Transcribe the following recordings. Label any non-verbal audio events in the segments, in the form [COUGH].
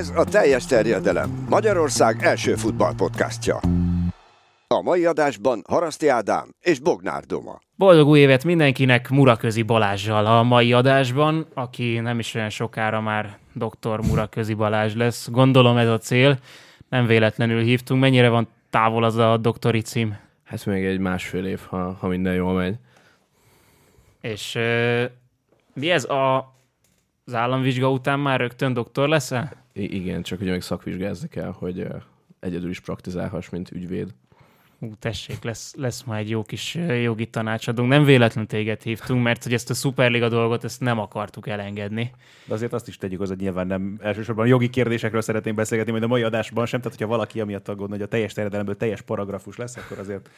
Ez a teljes terjedelem. Magyarország első futballpodcastja. A mai adásban Haraszti Ádám és Bognár Doma. Boldog új évet mindenkinek Muraközi Balázsjal a mai adásban, aki nem is olyan sokára már doktor Muraközi Balázs lesz. Gondolom ez a cél, nem véletlenül hívtunk. Mennyire van távol az a doktori cím? Hát még egy másfél év, ha, ha minden jól megy. És uh, mi ez a az államvizsga után már rögtön doktor leszel? I- igen, csak ugye még szakvizsgázni kell, hogy egyedül is praktizálhass, mint ügyvéd. Ú, tessék, lesz, lesz ma egy jó kis jogi tanácsadónk. Nem véletlen téged hívtunk, mert hogy ezt a Superliga dolgot ezt nem akartuk elengedni. De azért azt is tegyük hogy nyilván nem elsősorban jogi kérdésekről szeretném beszélgetni, majd a mai adásban sem, tehát hogyha valaki amiatt aggódna, hogy a teljes terjedelemből teljes paragrafus lesz, akkor azért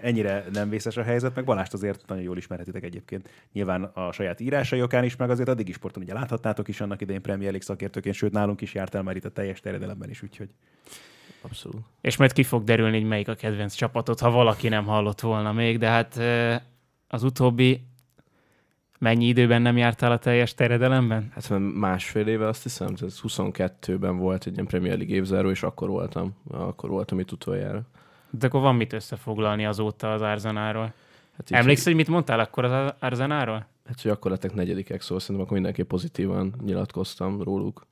ennyire nem vészes a helyzet, meg Balást azért nagyon jól ismerhetitek egyébként. Nyilván a saját írásai okán is, meg azért addig is sporton ugye láthattátok is annak idején Premier League szakértőként, sőt nálunk is járt el már itt a teljes terjedelemben is, úgyhogy Abszolút. És majd ki fog derülni, hogy melyik a kedvenc csapatot, ha valaki nem hallott volna még, de hát az utóbbi mennyi időben nem jártál a teljes teredelemben? Hát másfél éve azt hiszem, ez 22-ben volt egy ilyen Premier League évzáró, és akkor voltam, akkor voltam itt utoljára. De akkor van mit összefoglalni azóta az Arzenáról. Hát Emlékszel, hogy mit mondtál akkor az Arzenáról? Hát, hogy akkor lettek negyedikek, szóval szerintem akkor mindenképp pozitívan nyilatkoztam róluk.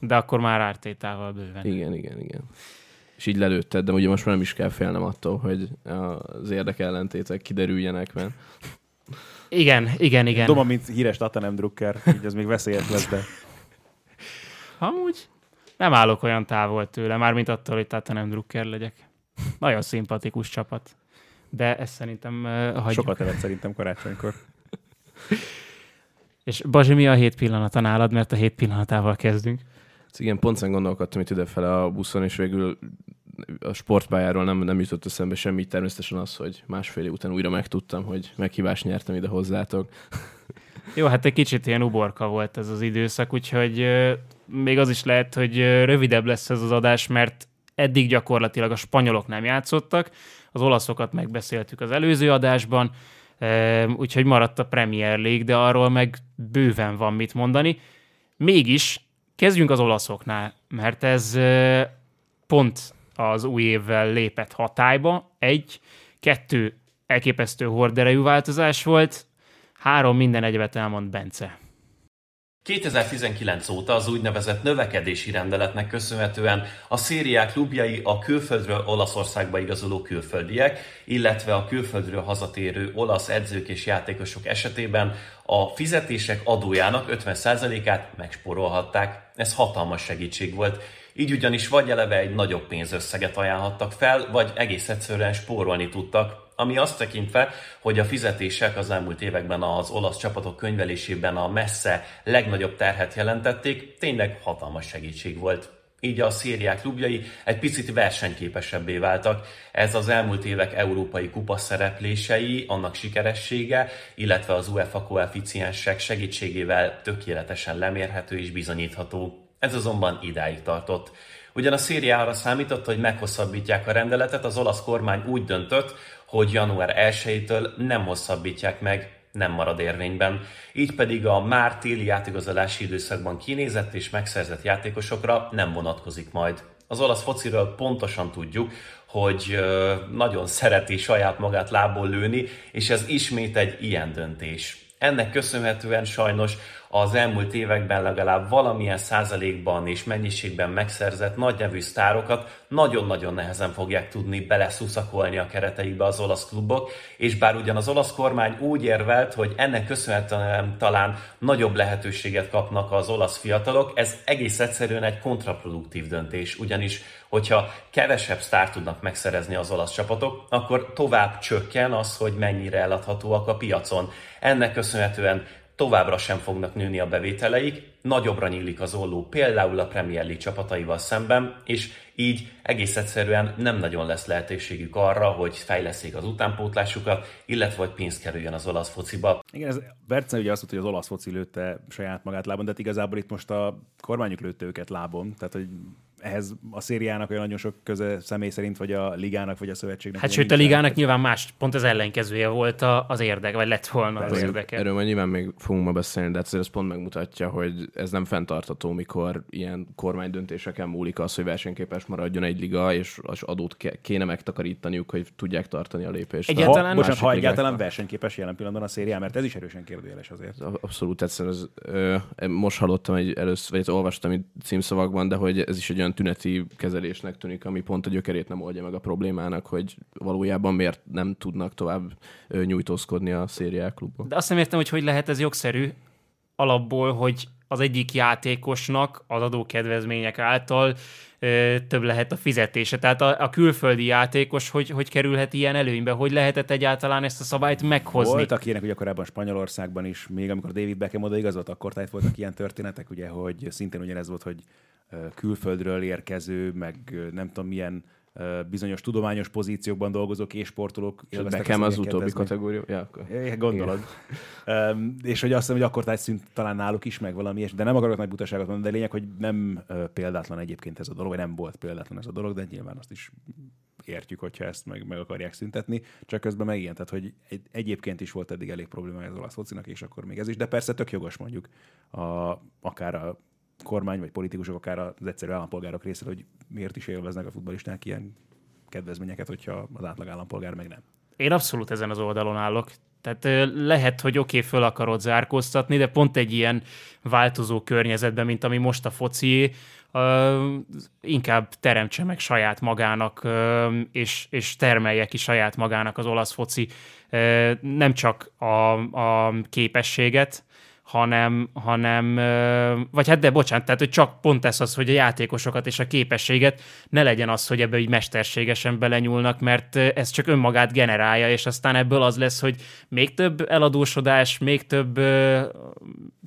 De akkor már ártétával bőven. Igen, igen, igen. És így lelőtted, de ugye most már nem is kell félnem attól, hogy az érdekellentétek kiderüljenek, mert... Igen, igen, igen. Doma, mint híres Tatanem Drucker, így az még veszélyes lesz, de... Amúgy nem állok olyan távol tőle, mármint attól, hogy Tatanem Drucker legyek. Nagyon szimpatikus csapat. De ezt szerintem uh, hagyjuk. Sokat evett szerintem karácsonykor. És Bazsi, mi a hét pillanata nálad, mert a hét pillanatával kezdünk? Hát igen, pont gondolkodtam itt idefele a buszon, és végül a sportpályáról nem, nem jutott eszembe semmi, természetesen az, hogy másfél év után újra megtudtam, hogy meghívást nyertem ide hozzátok. Jó, hát egy kicsit ilyen uborka volt ez az időszak, úgyhogy még az is lehet, hogy rövidebb lesz ez az adás, mert eddig gyakorlatilag a spanyolok nem játszottak, az olaszokat megbeszéltük az előző adásban, úgyhogy maradt a Premier League, de arról meg bőven van mit mondani. Mégis kezdjünk az olaszoknál, mert ez pont az új évvel lépett hatályba. Egy, kettő elképesztő horderejű változás volt, három minden egyebet elmond Bence. 2019 óta az úgynevezett növekedési rendeletnek köszönhetően a szériák klubjai a külföldről Olaszországba igazoló külföldiek, illetve a külföldről hazatérő olasz edzők és játékosok esetében a fizetések adójának 50%-át megspórolhatták. Ez hatalmas segítség volt. Így ugyanis vagy eleve egy nagyobb pénzösszeget ajánlhattak fel, vagy egész egyszerűen spórolni tudtak, ami azt tekintve, hogy a fizetések az elmúlt években az olasz csapatok könyvelésében a messze legnagyobb terhet jelentették, tényleg hatalmas segítség volt. Így a szériák klubjai egy picit versenyképesebbé váltak. Ez az elmúlt évek európai kupa szereplései, annak sikeressége, illetve az UEFA koeficiensek segítségével tökéletesen lemérhető és bizonyítható. Ez azonban idáig tartott. Ugyan a széria arra számított, hogy meghosszabbítják a rendeletet, az olasz kormány úgy döntött, hogy január 1-től nem hosszabbítják meg, nem marad érvényben. Így pedig a már téli játékozási időszakban kinézett és megszerzett játékosokra nem vonatkozik majd. Az olasz fociről pontosan tudjuk, hogy nagyon szereti saját magát lából lőni, és ez ismét egy ilyen döntés. Ennek köszönhetően sajnos az elmúlt években legalább valamilyen százalékban és mennyiségben megszerzett nagy nevű sztárokat nagyon-nagyon nehezen fogják tudni beleszuszakolni a kereteikbe az olasz klubok, és bár ugyan az olasz kormány úgy érvelt, hogy ennek köszönhetően talán nagyobb lehetőséget kapnak az olasz fiatalok, ez egész egyszerűen egy kontraproduktív döntés, ugyanis hogyha kevesebb sztár tudnak megszerezni az olasz csapatok, akkor tovább csökken az, hogy mennyire eladhatóak a piacon. Ennek köszönhetően továbbra sem fognak nőni a bevételeik, nagyobbra nyílik az olló például a Premier League csapataival szemben, és így egész egyszerűen nem nagyon lesz lehetőségük arra, hogy fejleszék az utánpótlásukat, illetve hogy pénz kerüljön az olasz fociba. Igen, ez Berce ugye azt mondta, hogy az olasz foci lőtte saját magát lábon, de hát igazából itt most a kormányuk lőtte őket lábon, tehát hogy ehhez a szériának olyan nagyon sok köze személy szerint, vagy a ligának, vagy a szövetségnek. Hát sőt, a ligának nyilván más, pont az ellenkezője volt az érdek, vagy lett volna az érdeke. Erről majd nyilván még fogunk ma beszélni, de ez pont megmutatja, hogy ez nem fenntartható, mikor ilyen kormánydöntéseken múlik az, hogy versenyképes maradjon egy liga, és az adót kéne megtakarítaniuk, hogy tudják tartani a lépést. Egyáltalán, ha, bocsánat, ha egyáltalán versenyképes jelen pillanatban a szériá, mert ez is erősen kérdőjeles azért. Abszolút, egyszerűen ez, ö, most hallottam egy először, vagy olvastam egy címszavakban, de hogy ez is egy olyan tüneti kezelésnek tűnik, ami pont a gyökerét nem oldja meg a problémának, hogy valójában miért nem tudnak tovább nyújtózkodni a szériák klubok. De azt nem értem, hogy hogy lehet ez jogszerű alapból, hogy az egyik játékosnak az adókedvezmények által ö, több lehet a fizetése. Tehát a, a külföldi játékos hogy, hogy kerülhet ilyen előnybe? Hogy lehetett egyáltalán ezt a szabályt meghozni? Voltak ilyenek ugye korábban Spanyolországban is, még amikor David Beckham oda igazolt, akkor tehát voltak ilyen történetek, ugye, hogy szintén ugyanez volt, hogy külföldről érkező, meg nem tudom milyen bizonyos tudományos pozíciókban dolgozók és sportolók. Nekem az utóbbi kategória. Ja, akkor. Gondolod. um, [LAUGHS] és hogy azt hiszem, hogy akkor szűnt talán náluk is meg valami, és, de nem akarok nagy butaságot mondani, de lényeg, hogy nem példátlan egyébként ez a dolog, vagy nem volt példátlan ez a dolog, de nyilván azt is értjük, hogyha ezt meg, meg akarják szüntetni, csak közben meg ilyen, tehát hogy egy, egyébként is volt eddig elég probléma az olasz focinak, és akkor még ez is, de persze tök jogos mondjuk, a, akár a kormány vagy politikusok, akár az egyszerű állampolgárok részéről, hogy miért is élveznek a futballisták ilyen kedvezményeket, hogyha az átlag állampolgár meg nem. Én abszolút ezen az oldalon állok. Tehát lehet, hogy oké, okay, föl akarod zárkóztatni, de pont egy ilyen változó környezetben, mint ami most a foci, uh, inkább teremtse meg saját magának, uh, és, és termelje ki saját magának az olasz foci uh, nem csak a, a képességet, hanem, hanem, vagy hát de bocsánat, tehát hogy csak pont ez az, hogy a játékosokat és a képességet ne legyen az, hogy ebbe így mesterségesen belenyúlnak, mert ez csak önmagát generálja, és aztán ebből az lesz, hogy még több eladósodás, még több uh,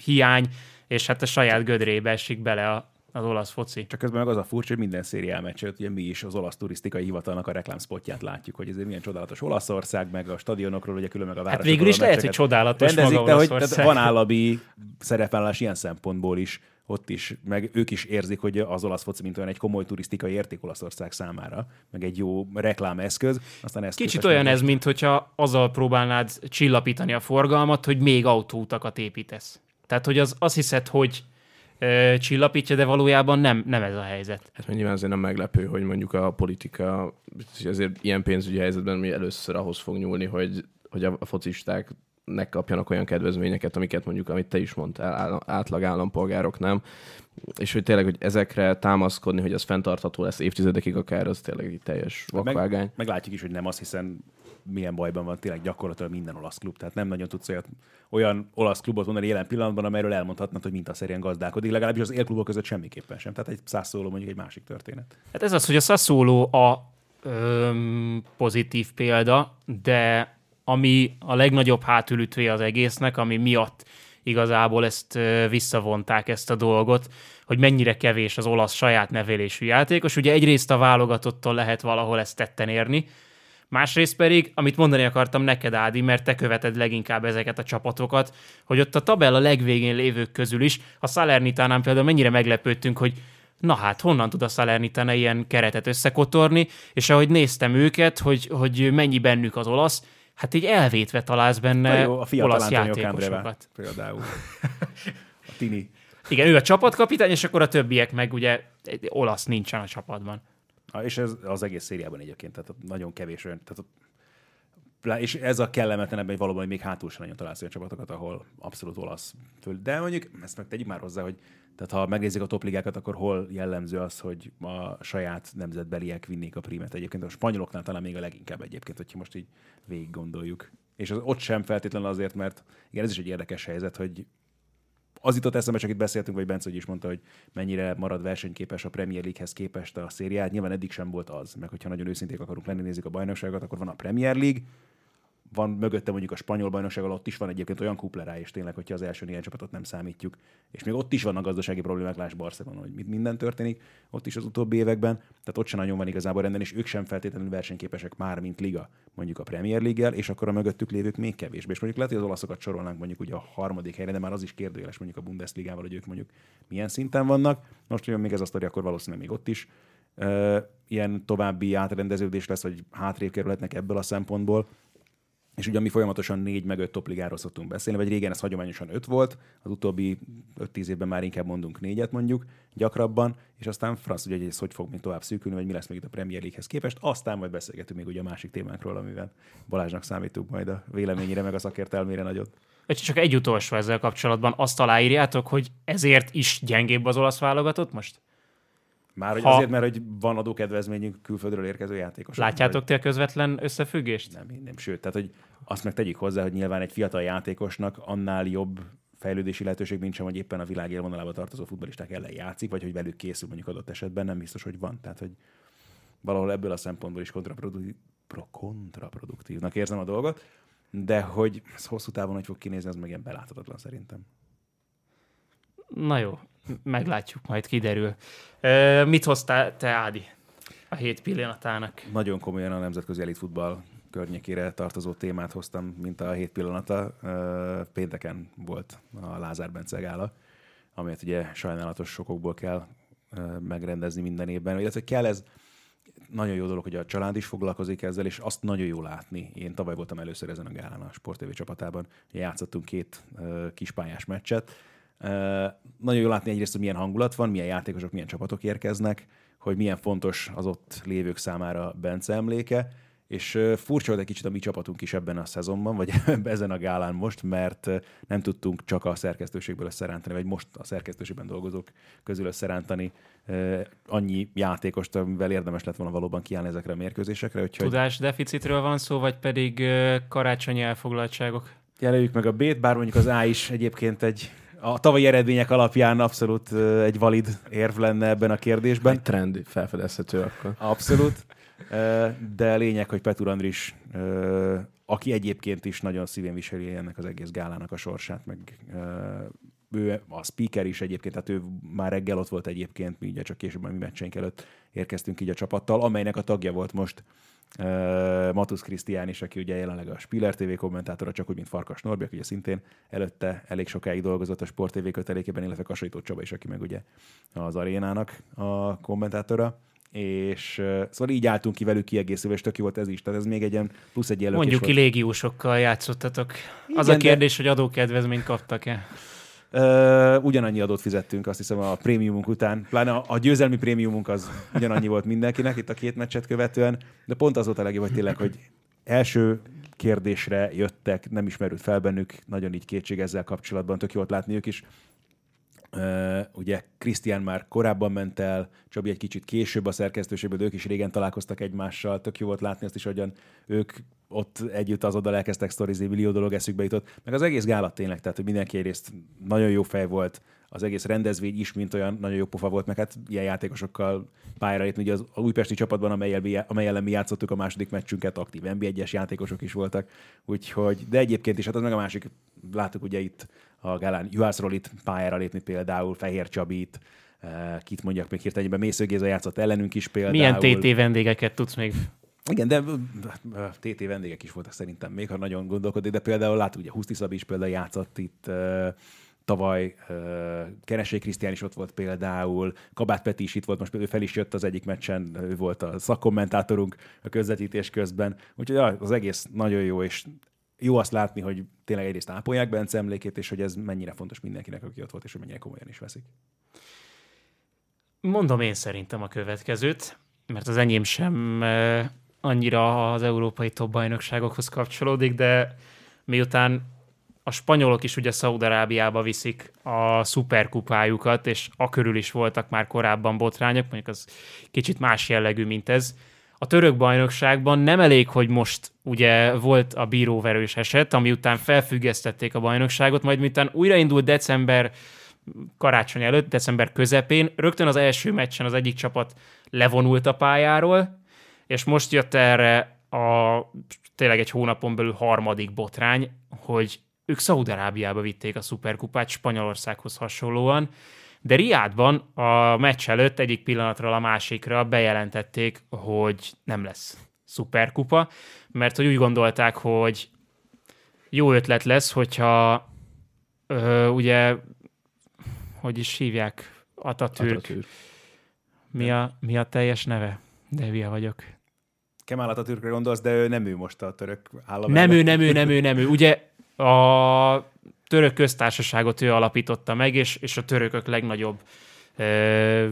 hiány, és hát a saját gödrébe esik bele a, az olasz foci. Csak közben meg az a furcsa, hogy minden szériál meccset, ugye mi is az olasz turisztikai hivatalnak a reklámspotját látjuk, hogy ez milyen csodálatos Olaszország, meg a stadionokról, ugye külön meg a város. Hát végül is lehet, hogy csodálatos rendezik, maga de hogy tehát van állami szerepvállalás ilyen szempontból is, ott is, meg ők is érzik, hogy az olasz foci, mint olyan egy komoly turisztikai érték Olaszország számára, meg egy jó reklámeszköz. Aztán ezt Kicsit olyan ez, mint hogyha azzal próbálnád csillapítani a forgalmat, hogy még autóutakat építesz. Tehát, hogy az, azt hiszed, hogy csillapítja, de valójában nem, nem ez a helyzet. Hát nyilván azért nem meglepő, hogy mondjuk a politika azért ilyen pénzügyi helyzetben mi először ahhoz fog nyúlni, hogy, hogy a focisták ne kapjanak olyan kedvezményeket, amiket mondjuk, amit te is mondtál, átlag állampolgárok nem. És hogy tényleg, hogy ezekre támaszkodni, hogy az fenntartható lesz évtizedekig akár, az tényleg egy teljes vakvágány. Meg, meglátjuk is, hogy nem az, hiszen milyen bajban van tényleg gyakorlatilag minden olasz klub. Tehát nem nagyon tudsz olyat, olyan olasz klubot mondani jelen pillanatban, amelyről elmondhatnád, hogy mintaszerűen gazdálkodik. Legalábbis az élklubok között semmiképpen sem. Tehát egy Sassuolo mondjuk egy másik történet. Hát ez az, hogy a Sassuolo a öm, pozitív példa, de ami a legnagyobb hátulütvé az egésznek, ami miatt igazából ezt visszavonták ezt a dolgot, hogy mennyire kevés az olasz saját nevelésű játékos. Ugye egyrészt a válogatottól lehet valahol ezt tetten érni, Másrészt pedig, amit mondani akartam neked, Ádi, mert te követed leginkább ezeket a csapatokat, hogy ott a tabella legvégén lévők közül is, a Salernitánán például mennyire meglepődtünk, hogy na hát, honnan tud a Salernitana ilyen keretet összekotorni, és ahogy néztem őket, hogy, hogy mennyi bennük az olasz, hát így elvétve találsz benne jó, a olasz játékosokat. Például. [LAUGHS] A Tini. Igen, ő a csapatkapitány, és akkor a többiek meg ugye olasz nincsen a csapatban. És ez az egész szériában egyébként, tehát nagyon kevés olyan, tehát és ez a kellemetlenebb, hogy valóban még hátul sem nagyon találsz olyan csapatokat, ahol abszolút olasz föl. De mondjuk ezt meg tegyük már hozzá, hogy tehát ha megnézzük a topligákat, akkor hol jellemző az, hogy a saját nemzetbeliek vinnék a primet egyébként. A spanyoloknál talán még a leginkább egyébként, hogyha most így végig gondoljuk. És az ott sem feltétlenül azért, mert igen, ez is egy érdekes helyzet, hogy az jutott eszembe, csak itt beszéltünk, vagy Bence is mondta, hogy mennyire marad versenyképes a Premier League-hez képest a szériát. Nyilván eddig sem volt az, meg hogyha nagyon őszinték akarunk lenni, nézzük a bajnokságot, akkor van a Premier League, van mögötte mondjuk a spanyol bajnokság alatt is van egyébként olyan kuplerá, és tényleg, hogyha az első néhány csapatot nem számítjuk. És még ott is vannak gazdasági problémák, láss Barcelona, hogy mit minden történik, ott is az utóbbi években, tehát ott sem nagyon van igazából renden, és ők sem feltétlenül versenyképesek már, mint liga, mondjuk a Premier League-el, és akkor a mögöttük lévők még kevésbé. És mondjuk lehet, hogy az olaszokat sorolnánk mondjuk ugye a harmadik helyre, de már az is kérdőjeles mondjuk a Bundesligával, hogy ők mondjuk milyen szinten vannak. Most jön még ez a sztori, akkor valószínűleg még ott is ilyen további átrendeződés lesz, hogy hátrébb kerülhetnek ebből a szempontból. És ugye mi folyamatosan négy meg öt topligáról szoktunk beszélni, vagy régen ez hagyományosan öt volt, az utóbbi 5-10 évben már inkább mondunk négyet mondjuk, gyakrabban, és aztán franc ugye, hogy ez hogy fog még tovább szűkülni, vagy mi lesz még itt a Premier League-hez képest, aztán majd beszélgetünk még ugye a másik témánkról, amivel Balázsnak számítunk majd a véleményére, meg a szakértelmére nagyot. Csak egy utolsó ezzel kapcsolatban, azt aláírjátok, hogy ezért is gyengébb az olasz válogatott most? Már hogy ha... azért, mert hogy van adókedvezményünk külföldről érkező játékosok. Látjátok ti a közvetlen összefüggést? Nem, nem, sőt, tehát hogy azt meg tegyük hozzá, hogy nyilván egy fiatal játékosnak annál jobb fejlődési lehetőség nincs, hogy éppen a világ élvonalába tartozó futbolisták ellen játszik, vagy hogy velük készül mondjuk adott esetben, nem biztos, hogy van. Tehát, hogy valahol ebből a szempontból is kontraproduktív, kontraproduktívnak érzem a dolgot, de hogy ez hosszú távon hogy fog kinézni, az meg ilyen beláthatatlan szerintem. Na jó, meglátjuk, majd kiderül. Mit hoztál te, Ádi, a hét pillanatának? Nagyon komolyan a nemzetközi elitfutball környékére tartozó témát hoztam, mint a hét pillanata. Pénteken volt a Lázár Bence gála, amelyet ugye sajnálatos sokokból kell megrendezni minden évben. Illetve kell ez, nagyon jó dolog, hogy a család is foglalkozik ezzel, és azt nagyon jó látni. Én tavaly voltam először ezen a gálán a Sport TV csapatában, játszottunk két kispályás meccset, nagyon jó látni egyrészt, hogy milyen hangulat van, milyen játékosok, milyen csapatok érkeznek, hogy milyen fontos az ott lévők számára Bence emléke, és furcsa volt egy kicsit a mi csapatunk is ebben a szezonban, vagy [LAUGHS] ezen a gálán most, mert nem tudtunk csak a szerkesztőségből összerántani, vagy most a szerkesztőségben dolgozók közül összerántani annyi játékost, amivel érdemes lett volna valóban kiállni ezekre a mérkőzésekre. Úgyhogy... Tudásdeficitről van szó, vagy pedig karácsonyi elfoglaltságok? Jelöljük meg a B-t, bár mondjuk az A is egyébként egy a tavalyi eredmények alapján abszolút egy valid érv lenne ebben a kérdésben. Egy trend felfedezhető akkor. Abszolút. De lényeg, hogy Petur Andris, aki egyébként is nagyon szívén viseli ennek az egész gálának a sorsát, meg ő a speaker is egyébként, tehát ő már reggel ott volt egyébként, mi ugye csak később a mi meccseink előtt érkeztünk így a csapattal, amelynek a tagja volt most uh, Matusz Krisztián is, aki ugye jelenleg a Spiller TV kommentátora, csak úgy, mint Farkas Norbi, aki ugye szintén előtte elég sokáig dolgozott a Sport TV kötelékében, illetve Kasajtó Csaba is, aki meg ugye az arénának a kommentátora és uh, szóval így álltunk ki velük kiegészülve, és tök jó volt ez is. Tehát ez még egy ilyen plusz egy Mondjuk ki légiósokkal játszottatok. Igen, az a kérdés, de... hogy adókedvezményt kaptak-e? Uh, ugyanannyi adót fizettünk, azt hiszem a prémiumunk után. Pláne a, a győzelmi prémiumunk az ugyanannyi volt mindenkinek itt a két meccset követően, de pont az volt a legjobb, hogy tényleg, hogy első kérdésre jöttek, nem ismerült fel bennük, nagyon így kétség ezzel kapcsolatban, tök jó volt látni ők is. Ugye Krisztián már korábban ment el, Csabi egy kicsit később a szerkesztőségben, de ők is régen találkoztak egymással, tök jó volt látni azt is, hogyan ők ott együtt az oda elkezdtek sztorizni, millió dolog eszükbe jutott, meg az egész gálat tényleg, tehát hogy mindenki egyrészt nagyon jó fej volt, az egész rendezvény is, mint olyan nagyon jó pofa volt, meg hát ilyen játékosokkal pályára lépni. Ugye az újpesti csapatban, amely, amely ellen mi játszottuk a második meccsünket, aktív NB1-es játékosok is voltak, úgyhogy, de egyébként is, hát az meg a másik, láttuk ugye itt a Gálán Juhász Rolit pályára lépni például, Fehér Csabit, eh, kit mondjak még hirtelen, Mésző Géza játszott ellenünk is például. Milyen TT vendégeket tudsz még igen, de TT vendégek is voltak szerintem még, ha nagyon gondolkodik, de például látjuk, ugye Huszti Szabi is például játszott itt uh, tavaly, uh, Keresé Krisztián is ott volt például, Kabát Peti is itt volt, most például fel is jött az egyik meccsen, ő volt a szakkommentátorunk a közvetítés közben, úgyhogy az egész nagyon jó, és jó azt látni, hogy tényleg egyrészt ápolják Bence emlékét, és hogy ez mennyire fontos mindenkinek, aki ott volt, és hogy mennyire komolyan is veszik. Mondom én szerintem a következőt, mert az enyém sem annyira az európai top bajnokságokhoz kapcsolódik, de miután a spanyolok is ugye Szaudarábiába viszik a szuperkupájukat, és a körül is voltak már korábban botrányok, mondjuk az kicsit más jellegű, mint ez. A török bajnokságban nem elég, hogy most ugye volt a bíróverős eset, ami után felfüggesztették a bajnokságot, majd miután újraindult december karácsony előtt, december közepén, rögtön az első meccsen az egyik csapat levonult a pályáról, és most jött erre a tényleg egy hónapon belül harmadik botrány, hogy ők Szaudarábiába vitték a szuperkupát Spanyolországhoz hasonlóan, de Riádban a meccs előtt egyik pillanatról a másikra bejelentették, hogy nem lesz szuperkupa, mert hogy úgy gondolták, hogy jó ötlet lesz, hogyha ö, ugye, hogy is hívják, Atatürk. Atatürk. Mi a, mi a teljes neve? De hülye vagyok. Kemal Atatürkre gondolsz, de ő nem ő most a török állam. Nem ő, nem ő, nem ő, nem ő. Ugye a török köztársaságot ő alapította meg, és, és a törökök legnagyobb ö,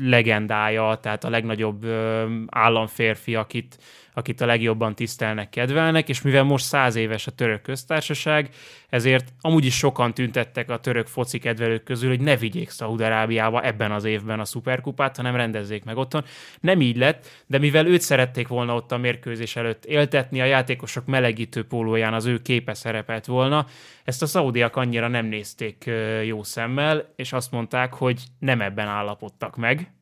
legendája, tehát a legnagyobb ö, államférfi, akit, akit a legjobban tisztelnek, kedvelnek, és mivel most száz éves a török köztársaság, ezért amúgy is sokan tüntettek a török foci kedvelők közül, hogy ne vigyék Szaúd-Arábiába ebben az évben a szuperkupát, hanem rendezzék meg otthon. Nem így lett, de mivel őt szerették volna ott a mérkőzés előtt éltetni, a játékosok melegítő pólóján az ő képe szerepelt volna, ezt a szaudiak annyira nem nézték jó szemmel, és azt mondták, hogy nem ebben állapodtak meg,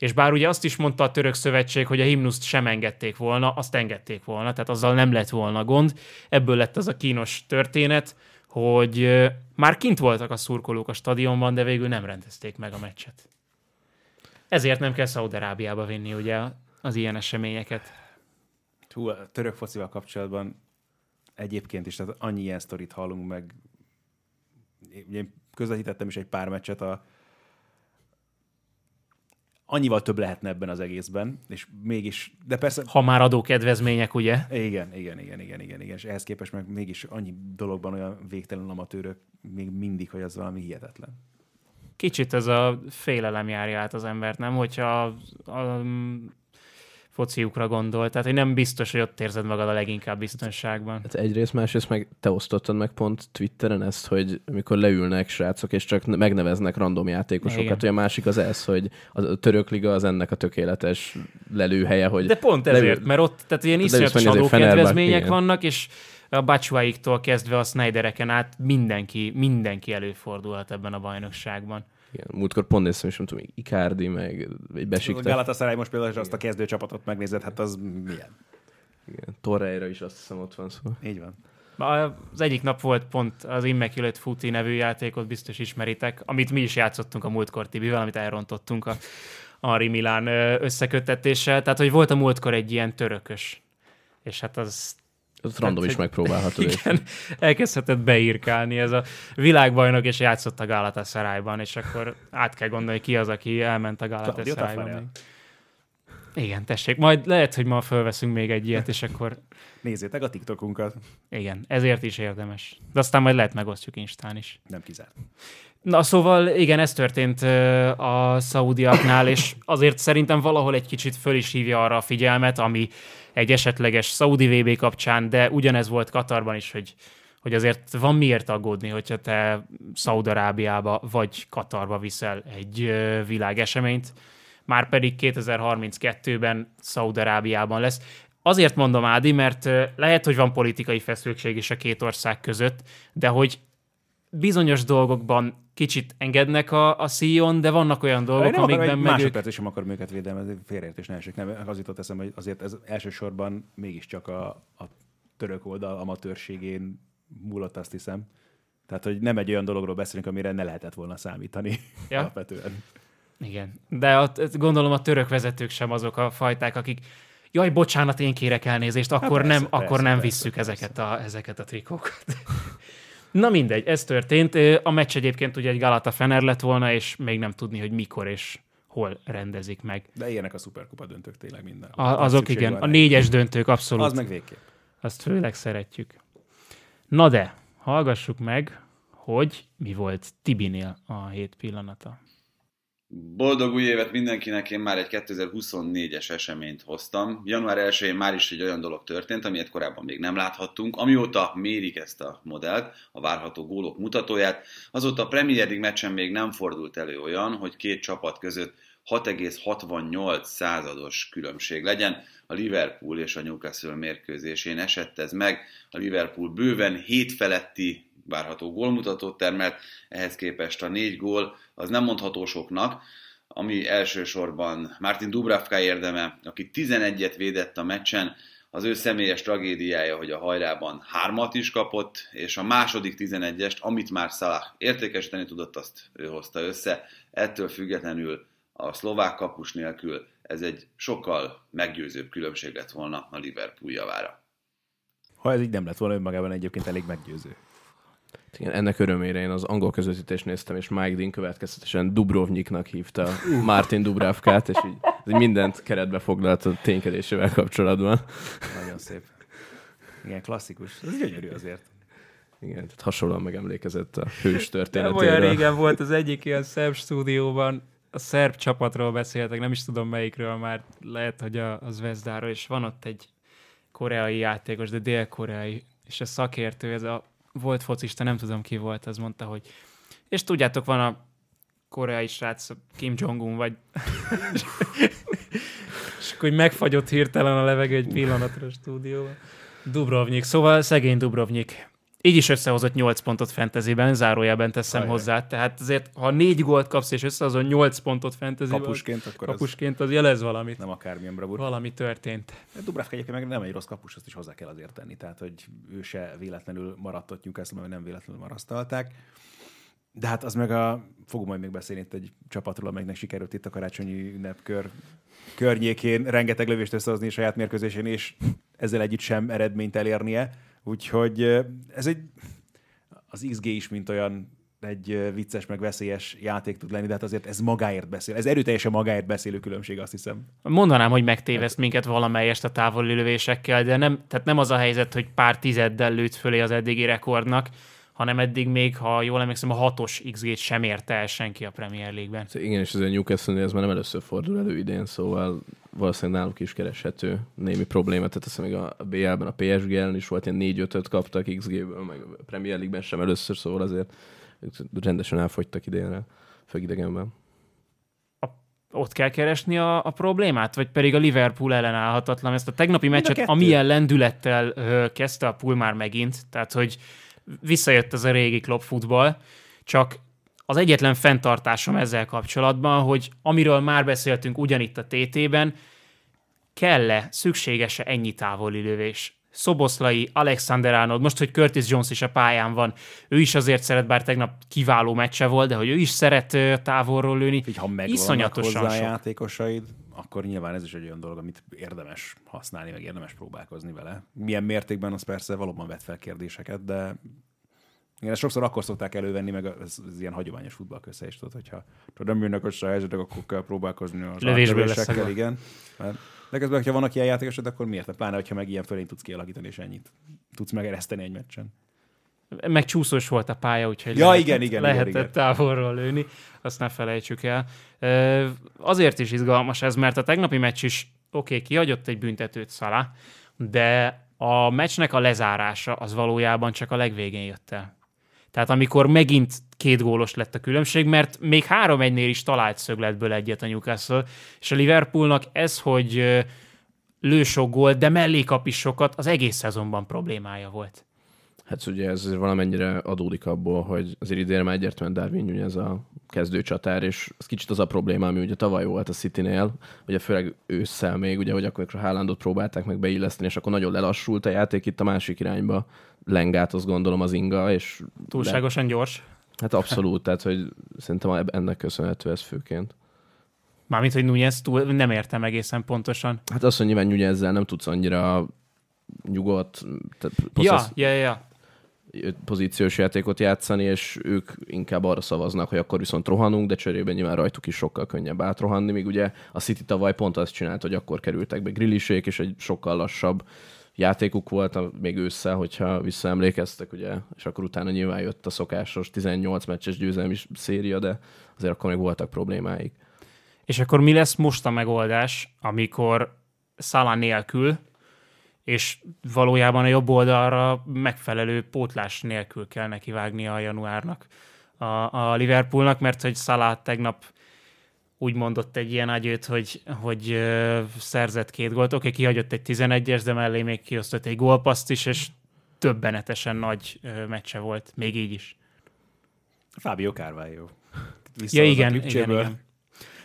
és bár ugye azt is mondta a török szövetség, hogy a himnuszt sem engedték volna, azt engedték volna, tehát azzal nem lett volna gond. Ebből lett az a kínos történet, hogy már kint voltak a szurkolók a stadionban, de végül nem rendezték meg a meccset. Ezért nem kell Szaudarábiába vinni ugye az ilyen eseményeket. Hú, a török focival kapcsolatban egyébként is, tehát annyi ilyen sztorit hallunk meg. Én közvetítettem is egy pár meccset a annyival több lehetne ebben az egészben, és mégis, de persze... Ha már adókedvezmények, ugye? Igen, igen, igen, igen, igen, igen, és ehhez képest meg mégis annyi dologban olyan végtelen amatőrök még mindig, hogy az valami hihetetlen. Kicsit ez a félelem járja át az embert, nem? Hogyha a, a fociukra gondol. Tehát, hogy nem biztos, hogy ott érzed magad a leginkább biztonságban. Hát egyrészt, másrészt meg te osztottad meg pont Twitteren ezt, hogy amikor leülnek srácok, és csak megneveznek random játékosokat, Igen. hogy a másik az ez, hogy a török liga az ennek a tökéletes lelőhelye, hogy... De pont ezért, leül... mert ott tehát ilyen iszonyatos adókedvezmények vannak, és a Bacsváiktól kezdve a Snydereken át mindenki, mindenki előfordulhat ebben a bajnokságban. Igen, múltkor pont néztem, és nem tudom, Icardi, meg egy besikta. A Galatasaray most például, azt a kezdőcsapatot megnézed, hát az milyen? Igen, Torreira is azt hiszem ott van szó. Szóval. Így van. Az egyik nap volt pont az Immaculate Footy nevű játékot, biztos ismeritek, amit mi is játszottunk a múltkor Tibivel, amit elrontottunk a Ari Milán összeköttetéssel. Tehát, hogy volt a múltkor egy ilyen törökös. És hát az az random is megpróbálhatod. Igen, elkezdheted beírkálni ez a világbajnok, és játszott a Galatasaray-ban, és akkor át kell gondolni, ki az, aki elment a Galatasaray-ban. Igen, tessék. Majd lehet, hogy ma felveszünk még egy ilyet, és akkor... Nézzétek a TikTokunkat. Igen, ezért is érdemes. De aztán majd lehet megosztjuk Instán is. Nem kizárt. Na szóval igen, ez történt a szaudiaknál, és azért szerintem valahol egy kicsit föl is hívja arra a figyelmet, ami egy esetleges Saudi VB kapcsán, de ugyanez volt Katarban is, hogy, hogy azért van miért aggódni, hogyha te Szaudarábiába vagy Katarba viszel egy világeseményt, már pedig 2032-ben Szaudarábiában lesz. Azért mondom, Ádi, mert lehet, hogy van politikai feszültség is a két ország között, de hogy bizonyos dolgokban kicsit engednek a, a szíjon, de vannak olyan dolgok, nem amikben meg másodperc ők... sem akarom őket védelmezni, félreértés ne esik. Nem, az jutott eszembe, hogy azért ez elsősorban mégiscsak a, a török oldal amatőrségén múlott, azt hiszem. Tehát, hogy nem egy olyan dologról beszélünk, amire ne lehetett volna számítani ja. alapvetően. Igen, de a, gondolom a török vezetők sem azok a fajták, akik jaj, bocsánat, én kérek elnézést, akkor hát persze, nem, persze, akkor nem persze, visszük persze. ezeket a, ezeket a trikókat. Na mindegy, ez történt. A meccs egyébként ugye egy Galata Fener lett volna, és még nem tudni, hogy mikor és hol rendezik meg. De ilyenek a szuperkupa döntők tényleg minden. A, azok igen, a négyes döntők abszolút. Az meg végképp. Azt főleg szeretjük. Na de, hallgassuk meg, hogy mi volt Tibinél a hét pillanata. Boldog új évet mindenkinek, én már egy 2024-es eseményt hoztam. Január 1-én már is egy olyan dolog történt, amilyet korábban még nem láthattunk. Amióta mérik ezt a modellt, a várható gólok mutatóját, azóta a Premier League meccsen még nem fordult elő olyan, hogy két csapat között 6,68 százados különbség legyen. A Liverpool és a Newcastle mérkőzésén esett ez meg. A Liverpool bőven 7 feletti várható gólmutatót termelt, ehhez képest a négy gól az nem mondható soknak, ami elsősorban Martin Dubravka érdeme, aki 11-et védett a meccsen, az ő személyes tragédiája, hogy a hajrában hármat is kapott, és a második 11-est, amit már Salah értékesíteni tudott, azt ő hozta össze. Ettől függetlenül a szlovák kapus nélkül ez egy sokkal meggyőzőbb különbség lett volna a Liverpool javára. Ha ez így nem lett volna önmagában egyébként elég meggyőző. Igen, ennek örömére én az angol közvetítést néztem, és Mike Dean következtetesen Dubrovniknak hívta Martin Dubravkát, és így, így mindent keretbe foglalt a ténykedésével kapcsolatban. Nagyon szép. Igen, klasszikus. Ez gyönyörű azért. Igen, tehát hasonlóan megemlékezett a [LAUGHS] hős történetéről. Nem olyan régen volt az egyik ilyen szerb stúdióban, a szerb csapatról beszéltek, nem is tudom melyikről már, lehet, hogy a, az Zvezdáról, és van ott egy koreai játékos, de dél-koreai, és a szakértő, ez a volt focista, nem tudom ki volt, az mondta, hogy és tudjátok, van a koreai srác, Kim Jong-un, vagy [LAUGHS] és akkor megfagyott hirtelen a levegő egy pillanatra a stúdióban. Dubrovnik, szóval szegény Dubrovnik. Így is összehozott 8 pontot fantasyben, zárójában teszem Ajaj. hozzá. Tehát azért, ha 4 gólt kapsz és összehozol 8 pontot fantasyben, kapusként, akkor kapusként az, jelez valamit. Nem akármilyen bravúr. Valami történt. Dubravka egyébként meg nem egy rossz kapus, azt is hozzá kell azért tenni. Tehát, hogy ő se véletlenül maradt ott Newcastle, nem véletlenül marasztalták. De hát az meg a, fogunk majd még beszélni itt egy csapatról, amelynek sikerült itt a karácsonyi ünnepkör környékén rengeteg lövést összehozni saját mérkőzésén, és ezzel együtt sem eredményt elérnie Úgyhogy ez egy, az XG is, mint olyan egy vicces, meg veszélyes játék tud lenni, de hát azért ez magáért beszél. Ez erőteljesen magáért beszélő különbség, azt hiszem. Mondanám, hogy megtéveszt minket valamelyest a távoli lövésekkel, de nem, tehát nem az a helyzet, hogy pár tizeddel lőtt fölé az eddigi rekordnak, hanem eddig még, ha jól emlékszem, a hatos XG-t sem érte el senki a Premier League-ben. Igen, és azért Newcastle ez már nem először fordul elő idén, szóval valószínűleg náluk is kereshető némi probléma. Tehát azt még a BL-ben, a PSG-en is volt, ilyen 4-5-öt kaptak XG-ből, meg a Premier League-ben sem először, szóval azért rendesen elfogytak idénre, főleg idegenben ott kell keresni a, a problémát, vagy pedig a Liverpool ellenállhatatlan. Ezt a tegnapi meccset, amilyen lendülettel ö, kezdte a pool már megint, tehát hogy visszajött ez a régi klub csak az egyetlen fenntartásom ezzel kapcsolatban, hogy amiről már beszéltünk ugyanitt a TT-ben, kell-e, szükséges-e ennyi távoli lövés? Szoboszlai, Alexander Arnold, most, hogy Curtis Jones is a pályán van, ő is azért szeret, bár tegnap kiváló meccse volt, de hogy ő is szeret távolról lőni. Így, ha megvannak hozzá sok. játékosaid, akkor nyilván ez is egy olyan dolog, amit érdemes használni, meg érdemes próbálkozni vele. Milyen mértékben, az persze valóban vet fel kérdéseket, de igen, ezt sokszor akkor szokták elővenni, meg az, az ilyen hagyományos futballkösze is, tudod, hogyha tudod, nem jönnek össze a helyzetek, akkor kell próbálkozni az lövésekkel, igen. Mert de közben, ha vannak ilyen játékosod, akkor miért? Pláne, hogyha meg ilyen fölény tudsz kialakítani, és ennyit tudsz megereszteni egy meccsen. Meg csúszós volt a pálya, úgyhogy ja, lehetett, igen, igen, lehetett igen, igen. távolról lőni, azt ne felejtsük el. Azért is izgalmas ez, mert a tegnapi meccs is oké, okay, kihagyott egy büntetőt Szala, de a meccsnek a lezárása az valójában csak a legvégén jött el. Tehát amikor megint két gólos lett a különbség, mert még három egynél is talált szögletből egyet a Newcastle, és a Liverpoolnak ez, hogy lő sok gólt, de mellé kap is sokat, az egész szezonban problémája volt. Hát ugye ez valamennyire adódik abból, hogy az idén már egyértelműen Darwin ez a kezdőcsatár, és ez kicsit az a probléma, ami ugye tavaly volt a City-nél, ugye főleg ősszel még, ugye, hogy akkor Haalandot próbálták meg beilleszteni, és akkor nagyon lelassult a játék itt a másik irányba. Lengát, azt gondolom az inga, és... Túlságosan de... gyors. Hát abszolút, tehát hogy szerintem ennek köszönhető ez főként. Mármint, hogy Nunez túl, nem értem egészen pontosan. Hát azt, hogy nyilván Nunezzel nem tudsz annyira nyugodt, tehát ja, ja, ja pozíciós játékot játszani, és ők inkább arra szavaznak, hogy akkor viszont rohanunk, de cserében nyilván rajtuk is sokkal könnyebb átrohanni, míg ugye a City tavaly pont azt csinált, hogy akkor kerültek be grillisék, és egy sokkal lassabb játékuk volt, még ősszel, hogyha visszaemlékeztek, ugye, és akkor utána nyilván jött a szokásos 18 meccses győzelmi széria, de azért akkor még voltak problémáik. És akkor mi lesz most a megoldás, amikor Szala nélkül, és valójában a jobb oldalra megfelelő pótlás nélkül kell neki vágni a januárnak a, a Liverpoolnak, mert hogy Salah tegnap úgy mondott egy ilyen agyőt, hogy, hogy uh, szerzett két gólt. Oké, okay, kihagyott egy 11-es, de mellé még kiosztott egy gólpaszt is, és többenetesen nagy uh, meccse volt, még így is. Fábio Carvalho. ja, igen, igen, igen.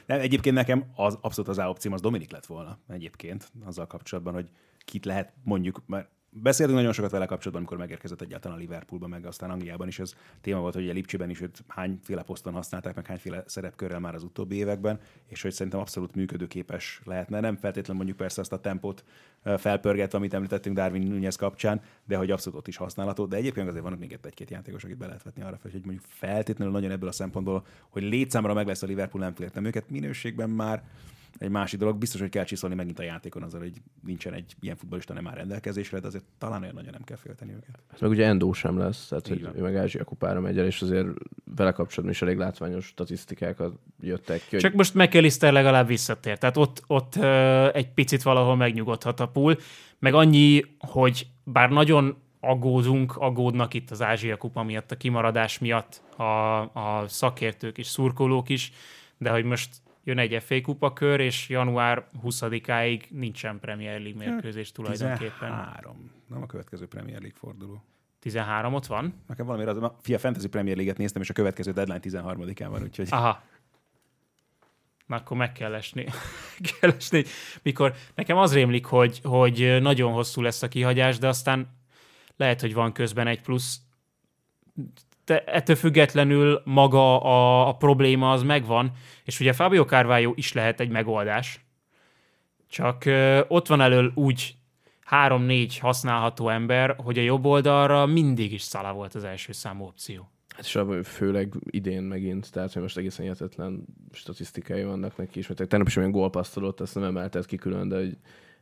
Nem, egyébként nekem az abszolút az opcióm az Dominik lett volna egyébként azzal kapcsolatban, hogy kit lehet mondjuk, mert Beszéltünk nagyon sokat vele kapcsolatban, amikor megérkezett egyáltalán a Liverpoolba, meg aztán Angliában is ez téma volt, hogy a Lipcsében is őt hányféle poszton használták, meg hányféle szerepkörrel már az utóbbi években, és hogy szerintem abszolút működőképes lehetne. Nem feltétlenül mondjuk persze azt a tempót felpörgetve, amit említettünk Darwin Nunez kapcsán, de hogy abszolút ott is használható. De egyébként azért vannak még egy-két játékos, akit be lehet vetni arra, hogy mondjuk feltétlenül nagyon ebből a szempontból, hogy létszámra meg lesz a Liverpool, nem féltem őket minőségben már egy másik dolog. Biztos, hogy kell csiszolni megint a játékon azzal, hogy nincsen egy ilyen futbolista nem már rendelkezésre, de azért talán olyan nagyon nem kell félteni őket. Hát meg ugye Endó sem lesz, tehát hogy ő meg Ázsia kupára megy el, és azért vele kapcsolatban is elég látványos statisztikákat jöttek ki. Hogy... Csak most McAllister legalább visszatér, tehát ott, ott ö, egy picit valahol megnyugodhat a pool, meg annyi, hogy bár nagyon aggódunk, aggódnak itt az Ázsia kupa miatt, a kimaradás miatt a, a szakértők és szurkolók is, de hogy most jön egy FA kupa kör, és január 20-áig nincsen Premier League mérkőzés tulajdonképpen. 13. Nem a következő Premier League forduló. 13 ott van? Nekem valami az, fia Fantasy Premier League-et néztem, és a következő deadline 13-án van, úgyhogy... Aha. Na, akkor meg kell esni. [LAUGHS] kell esni. Mikor nekem az rémlik, hogy, hogy nagyon hosszú lesz a kihagyás, de aztán lehet, hogy van közben egy plusz de ettől függetlenül maga a, a probléma az megvan, és ugye Fabio Carvalho is lehet egy megoldás, csak ö, ott van elől úgy három-négy használható ember, hogy a jobb oldalra mindig is Szala volt az első számú opció. Hát és főleg idén megint, tehát hogy most egészen hihetetlen statisztikai vannak neki is, mert tegnap is olyan gólpasztolott, ezt nem emeltet ki külön, de hogy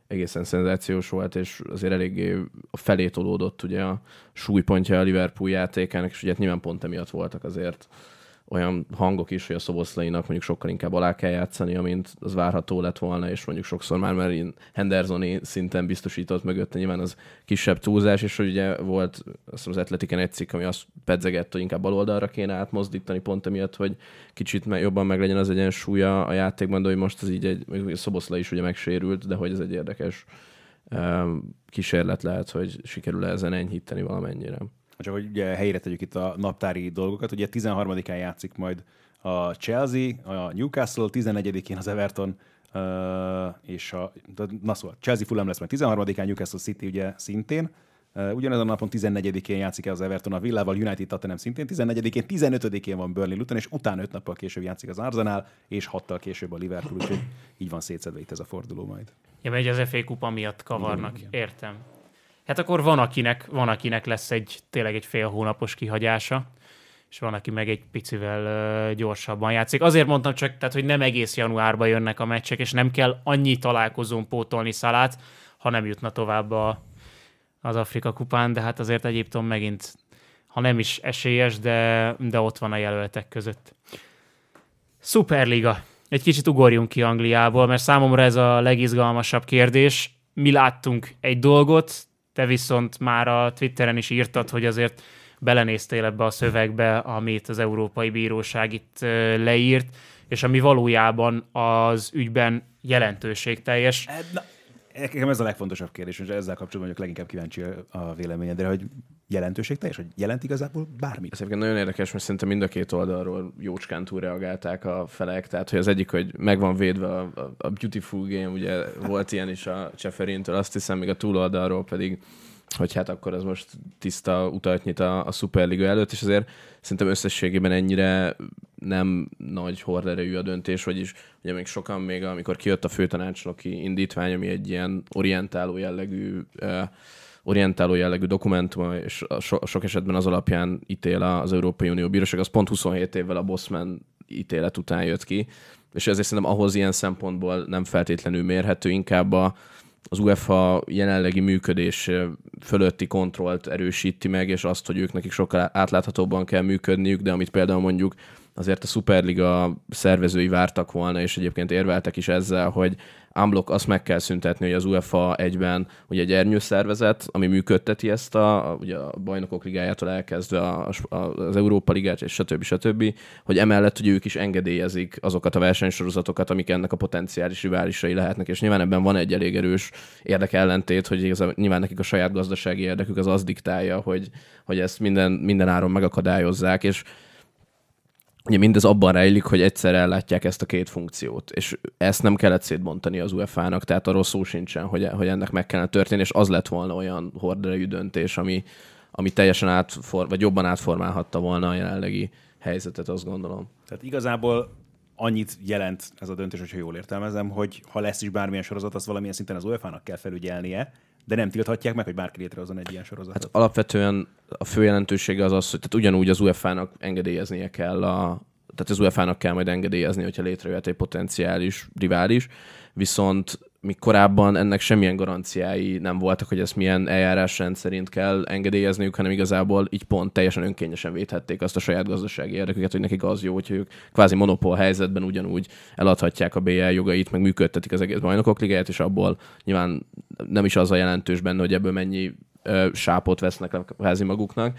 egészen szenzációs volt, és azért eléggé a felé tolódott ugye a súlypontja a Liverpool játékának, és ugye hát nyilván pont emiatt voltak azért olyan hangok is, hogy a Szoboszlainak mondjuk sokkal inkább alá kell játszani, amint az várható lett volna, és mondjuk sokszor már már Hendersoni szinten biztosított mögötte, nyilván az kisebb túlzás, és hogy ugye volt azt az Atletiken egy cikk, ami azt pedzegett, hogy inkább baloldalra kéne átmozdítani, pont emiatt, hogy kicsit jobban meg legyen az egyensúlya a játékban, de hogy most az így egy, Szoboszlai is ugye megsérült, de hogy ez egy érdekes kísérlet lehet, hogy sikerül ezen enyhíteni valamennyire. Csak hogy ugye helyre tegyük itt a naptári dolgokat, ugye 13-án játszik majd a Chelsea, a Newcastle, 14-én az Everton, uh, és a, na szóval Chelsea Fulham lesz majd 13-án, Newcastle City ugye szintén, Uh, ugyanazon a napon 14-én játszik el az Everton a Villával, United Tottenham szintén 14-én, 15-én van Burnley Luton, és utána 5 nappal később játszik az Arsenal, és 6 később a Liverpool, úgyhogy így van szétszedve itt ez a forduló majd. Ja, megy az FA kupa miatt kavarnak, igen, igen. értem. Hát akkor van akinek, van, akinek lesz egy tényleg egy fél hónapos kihagyása, és van, aki meg egy picivel gyorsabban játszik. Azért mondtam csak, tehát, hogy nem egész januárban jönnek a meccsek, és nem kell annyi találkozón pótolni szalát, ha nem jutna tovább a, az Afrika kupán, de hát azért Egyiptom megint, ha nem is esélyes, de, de ott van a jelöltek között. Superliga. Egy kicsit ugorjunk ki Angliából, mert számomra ez a legizgalmasabb kérdés. Mi láttunk egy dolgot, te viszont már a Twitteren is írtad, hogy azért belenéztél ebbe a szövegbe, amit az Európai Bíróság itt leírt, és ami valójában az ügyben jelentőségteljes. E, na, nekem ez a legfontosabb kérdés, és ezzel kapcsolatban vagyok leginkább kíváncsi a véleményedre, hogy jelentőség teljes, hogy jelent igazából bármit? Ez egyébként nagyon érdekes, mert szerintem mind a két oldalról jócskán túl reagálták a felek, tehát hogy az egyik, hogy meg van védve a, a, a Beautiful Game, ugye volt ilyen is a Cseferintől, azt hiszem, még a túloldalról pedig hogy hát akkor ez most tiszta utat nyit a, a Superliga előtt, és azért szerintem összességében ennyire nem nagy horderejű a döntés, vagyis ugye még sokan még, amikor kijött a főtanácsnoki indítvány, ami egy ilyen orientáló jellegű uh, orientáló jellegű dokumentum, és so, sok esetben az alapján ítél az Európai Unió Bíróság, az pont 27 évvel a Bosman ítélet után jött ki, és ezért szerintem ahhoz ilyen szempontból nem feltétlenül mérhető, inkább a, az UEFA jelenlegi működés fölötti kontrollt erősíti meg, és azt, hogy ők nekik sokkal átláthatóbban kell működniük, de amit például mondjuk azért a Superliga szervezői vártak volna, és egyébként érveltek is ezzel, hogy Unblock azt meg kell szüntetni, hogy az UEFA egyben ugye egy szervezet, ami működteti ezt a, ugye a bajnokok ligájától elkezdve a, a, az Európa ligát, és stb. stb., hogy emellett hogy ők is engedélyezik azokat a versenysorozatokat, amik ennek a potenciális riválisai lehetnek, és nyilván ebben van egy elég erős érdekellentét, hogy igazából nyilván nekik a saját gazdasági érdekük az az diktálja, hogy, hogy ezt minden, minden áron megakadályozzák, és Ugye mindez abban rejlik, hogy egyszer ellátják ezt a két funkciót, és ezt nem kellett szétbontani az UEFA-nak, tehát arról szó sincsen, hogy, hogy ennek meg kellene történni, és az lett volna olyan horderejű döntés, ami, ami teljesen átfor, vagy jobban átformálhatta volna a jelenlegi helyzetet, azt gondolom. Tehát igazából annyit jelent ez a döntés, hogyha jól értelmezem, hogy ha lesz is bármilyen sorozat, azt valamilyen szinten az UEFA-nak kell felügyelnie, de nem tilthatják meg, hogy bárki létrehozzon egy ilyen sorozatot. Hát alapvetően a fő jelentősége az az, hogy tehát ugyanúgy az UEFA-nak engedélyeznie kell a, tehát az UEFA-nak kell majd engedélyezni, hogyha létrejöhet egy potenciális rivális, viszont míg korábban ennek semmilyen garanciái nem voltak, hogy ezt milyen eljárásrend szerint kell engedélyezniük, hanem igazából így pont teljesen önkényesen védhették azt a saját gazdasági érdeküket, hogy nekik az jó, hogy ők kvázi monopól helyzetben ugyanúgy eladhatják a BL jogait, meg működtetik az egész bajnokok ligáját, és abból nyilván nem is az a jelentős benne, hogy ebből mennyi ö, sápot vesznek kvázi maguknak,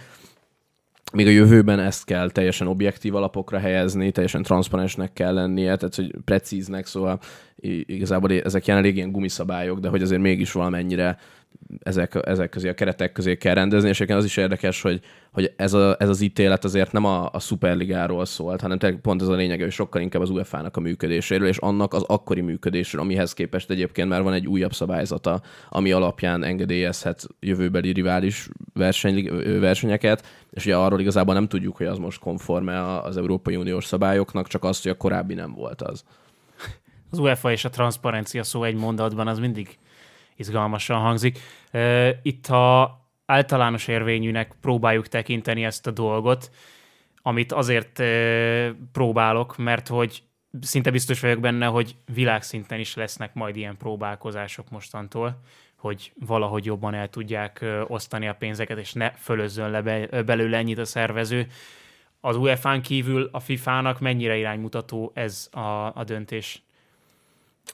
még a jövőben ezt kell teljesen objektív alapokra helyezni, teljesen transzparensnek kell lennie, tehát hogy precíznek, szóval igazából ezek jelenleg ilyen gumiszabályok, de hogy azért mégis valamennyire ezek, ezek közé, a keretek közé kell rendezni, és az is érdekes, hogy, hogy ez, a, ez az ítélet azért nem a, a szuperligáról szólt, hanem pont ez a lényege, hogy sokkal inkább az UEFA-nak a működéséről, és annak az akkori működésről, amihez képest egyébként már van egy újabb szabályzata, ami alapján engedélyezhet jövőbeli rivális verseny, versenyeket, és ugye arról igazából nem tudjuk, hogy az most konforme az Európai Uniós szabályoknak, csak azt, hogy a korábbi nem volt az. Az UEFA és a transzparencia szó egy mondatban az mindig izgalmasan hangzik. Itt a általános érvényűnek próbáljuk tekinteni ezt a dolgot, amit azért próbálok, mert hogy szinte biztos vagyok benne, hogy világszinten is lesznek majd ilyen próbálkozások mostantól, hogy valahogy jobban el tudják osztani a pénzeket, és ne fölözzön le belőle ennyit a szervező. Az UEFA-n kívül a FIFA-nak mennyire iránymutató ez a, a döntés?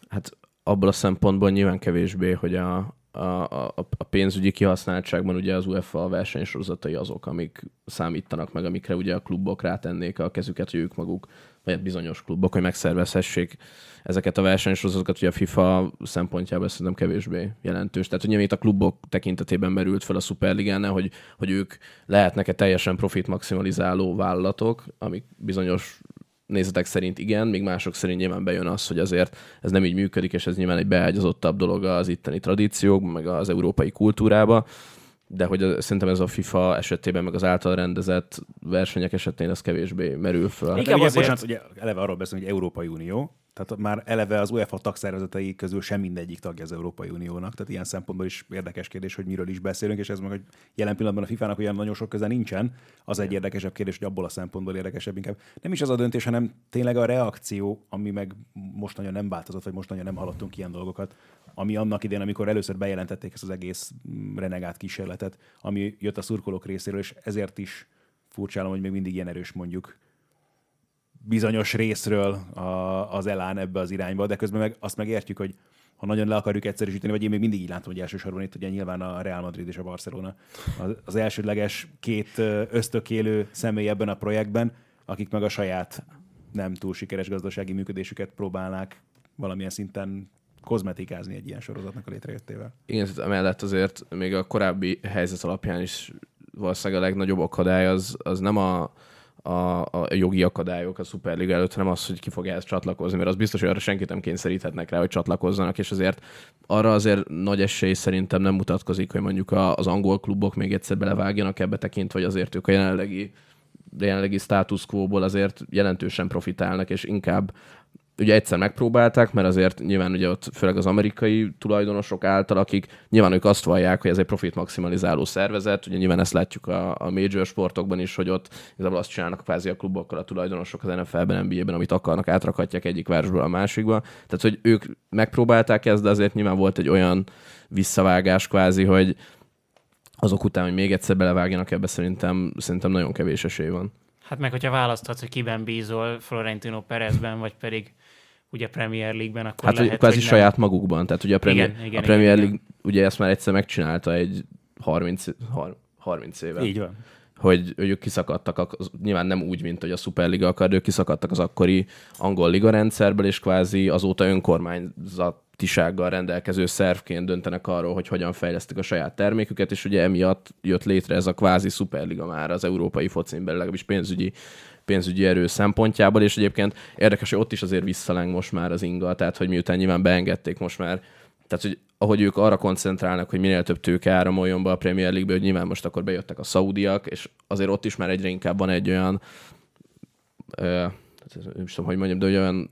Hát abból a szempontból nyilván kevésbé, hogy a, a, a, a pénzügyi kihasználtságban ugye az UEFA versenysorozatai azok, amik számítanak meg, amikre ugye a klubok rátennék a kezüket, hogy ők maguk, vagy hát bizonyos klubok, hogy megszervezhessék ezeket a versenysorozatokat, ugye a FIFA szempontjából szerintem kevésbé jelentős. Tehát ugye itt a klubok tekintetében merült fel a Superligánál, hogy, hogy ők lehetnek-e teljesen profit maximalizáló vállalatok, amik bizonyos nézetek szerint igen, még mások szerint nyilván bejön az, hogy azért ez nem így működik, és ez nyilván egy beágyazottabb dolog az itteni tradíciókban, meg az európai kultúrába, de hogy szerintem ez a FIFA esetében, meg az által rendezett versenyek esetén ez kevésbé merül föl. Igen, ugye, bocsánat, ugye eleve arról beszélünk, hogy Európai Unió, tehát már eleve az UEFA tagszervezetei közül sem mindegyik tagja az Európai Uniónak, tehát ilyen szempontból is érdekes kérdés, hogy miről is beszélünk, és ez meg, hogy jelen pillanatban a FIFA-nak olyan nagyon sok köze nincsen, az egy érdekesebb kérdés, hogy abból a szempontból érdekesebb inkább. Nem is az a döntés, hanem tényleg a reakció, ami meg most nagyon nem változott, vagy most nagyon nem hallottunk ilyen dolgokat, ami annak idén, amikor először bejelentették ezt az egész renegát kísérletet, ami jött a szurkolók részéről, és ezért is furcsálom, hogy még mindig ilyen erős mondjuk bizonyos részről a, az elán ebbe az irányba, de közben meg azt megértjük, hogy ha nagyon le akarjuk egyszerűsíteni, vagy én még mindig így látom, hogy elsősorban itt ugye nyilván a Real Madrid és a Barcelona az, az elsődleges két ösztökélő személy ebben a projektben, akik meg a saját nem túl sikeres gazdasági működésüket próbálnák valamilyen szinten kozmetikázni egy ilyen sorozatnak a létrejöttével. Igen, tehát emellett azért még a korábbi helyzet alapján is valószínűleg a legnagyobb akadály az, az nem a, a, a jogi akadályok a Superliga előtt, hanem az, hogy ki fog ehhez csatlakozni, mert az biztos, hogy arra senkit nem kényszeríthetnek rá, hogy csatlakozzanak, és azért arra azért nagy esély szerintem nem mutatkozik, hogy mondjuk az angol klubok még egyszer belevágjanak ebbe tekintve, vagy azért ők a jelenlegi jelenlegi status quo-ból azért jelentősen profitálnak, és inkább ugye egyszer megpróbálták, mert azért nyilván ugye ott főleg az amerikai tulajdonosok által, akik nyilván ők azt vallják, hogy ez egy profit maximalizáló szervezet, ugye nyilván ezt látjuk a, a major sportokban is, hogy ott igazából azt csinálnak kvázi a klubokkal a tulajdonosok az NFL-ben, NBA-ben, amit akarnak, átrakhatják egyik városból a másikba. Tehát, hogy ők megpróbálták ezt, de azért nyilván volt egy olyan visszavágás kvázi, hogy azok után, hogy még egyszer belevágjanak ebbe, szerintem, szerintem nagyon kevés esély van. Hát meg, hogyha választhatsz, hogy kiben bízol, Florentino Perezben, vagy pedig ugye Premier League-ben, akkor Hát, lehet, hogy hogy saját magukban. Tehát ugye a Premier, Igen, igen, a Premier igen, League ugye ezt már egyszer megcsinálta egy 30, har- 30 éve. Így van. hogy, hogy ők kiszakadtak, nyilván nem úgy, mint hogy a Superliga akar, de ők kiszakadtak az akkori angol liga rendszerből, és kvázi azóta önkormányzatisággal rendelkező szervként döntenek arról, hogy hogyan fejlesztik a saját terméküket, és ugye emiatt jött létre ez a kvázi Superliga már az európai focin belül, legalábbis pénzügyi pénzügyi erő szempontjából, és egyébként érdekes, hogy ott is azért visszaleng most már az inga, tehát hogy miután nyilván beengedték most már tehát, hogy ahogy ők arra koncentrálnak, hogy minél több tőke áramoljon be a Premier League-be, hogy nyilván most akkor bejöttek a szaudiak, és azért ott is már egyre inkább van egy olyan, ö, nem is tudom, hogy mondjam, de olyan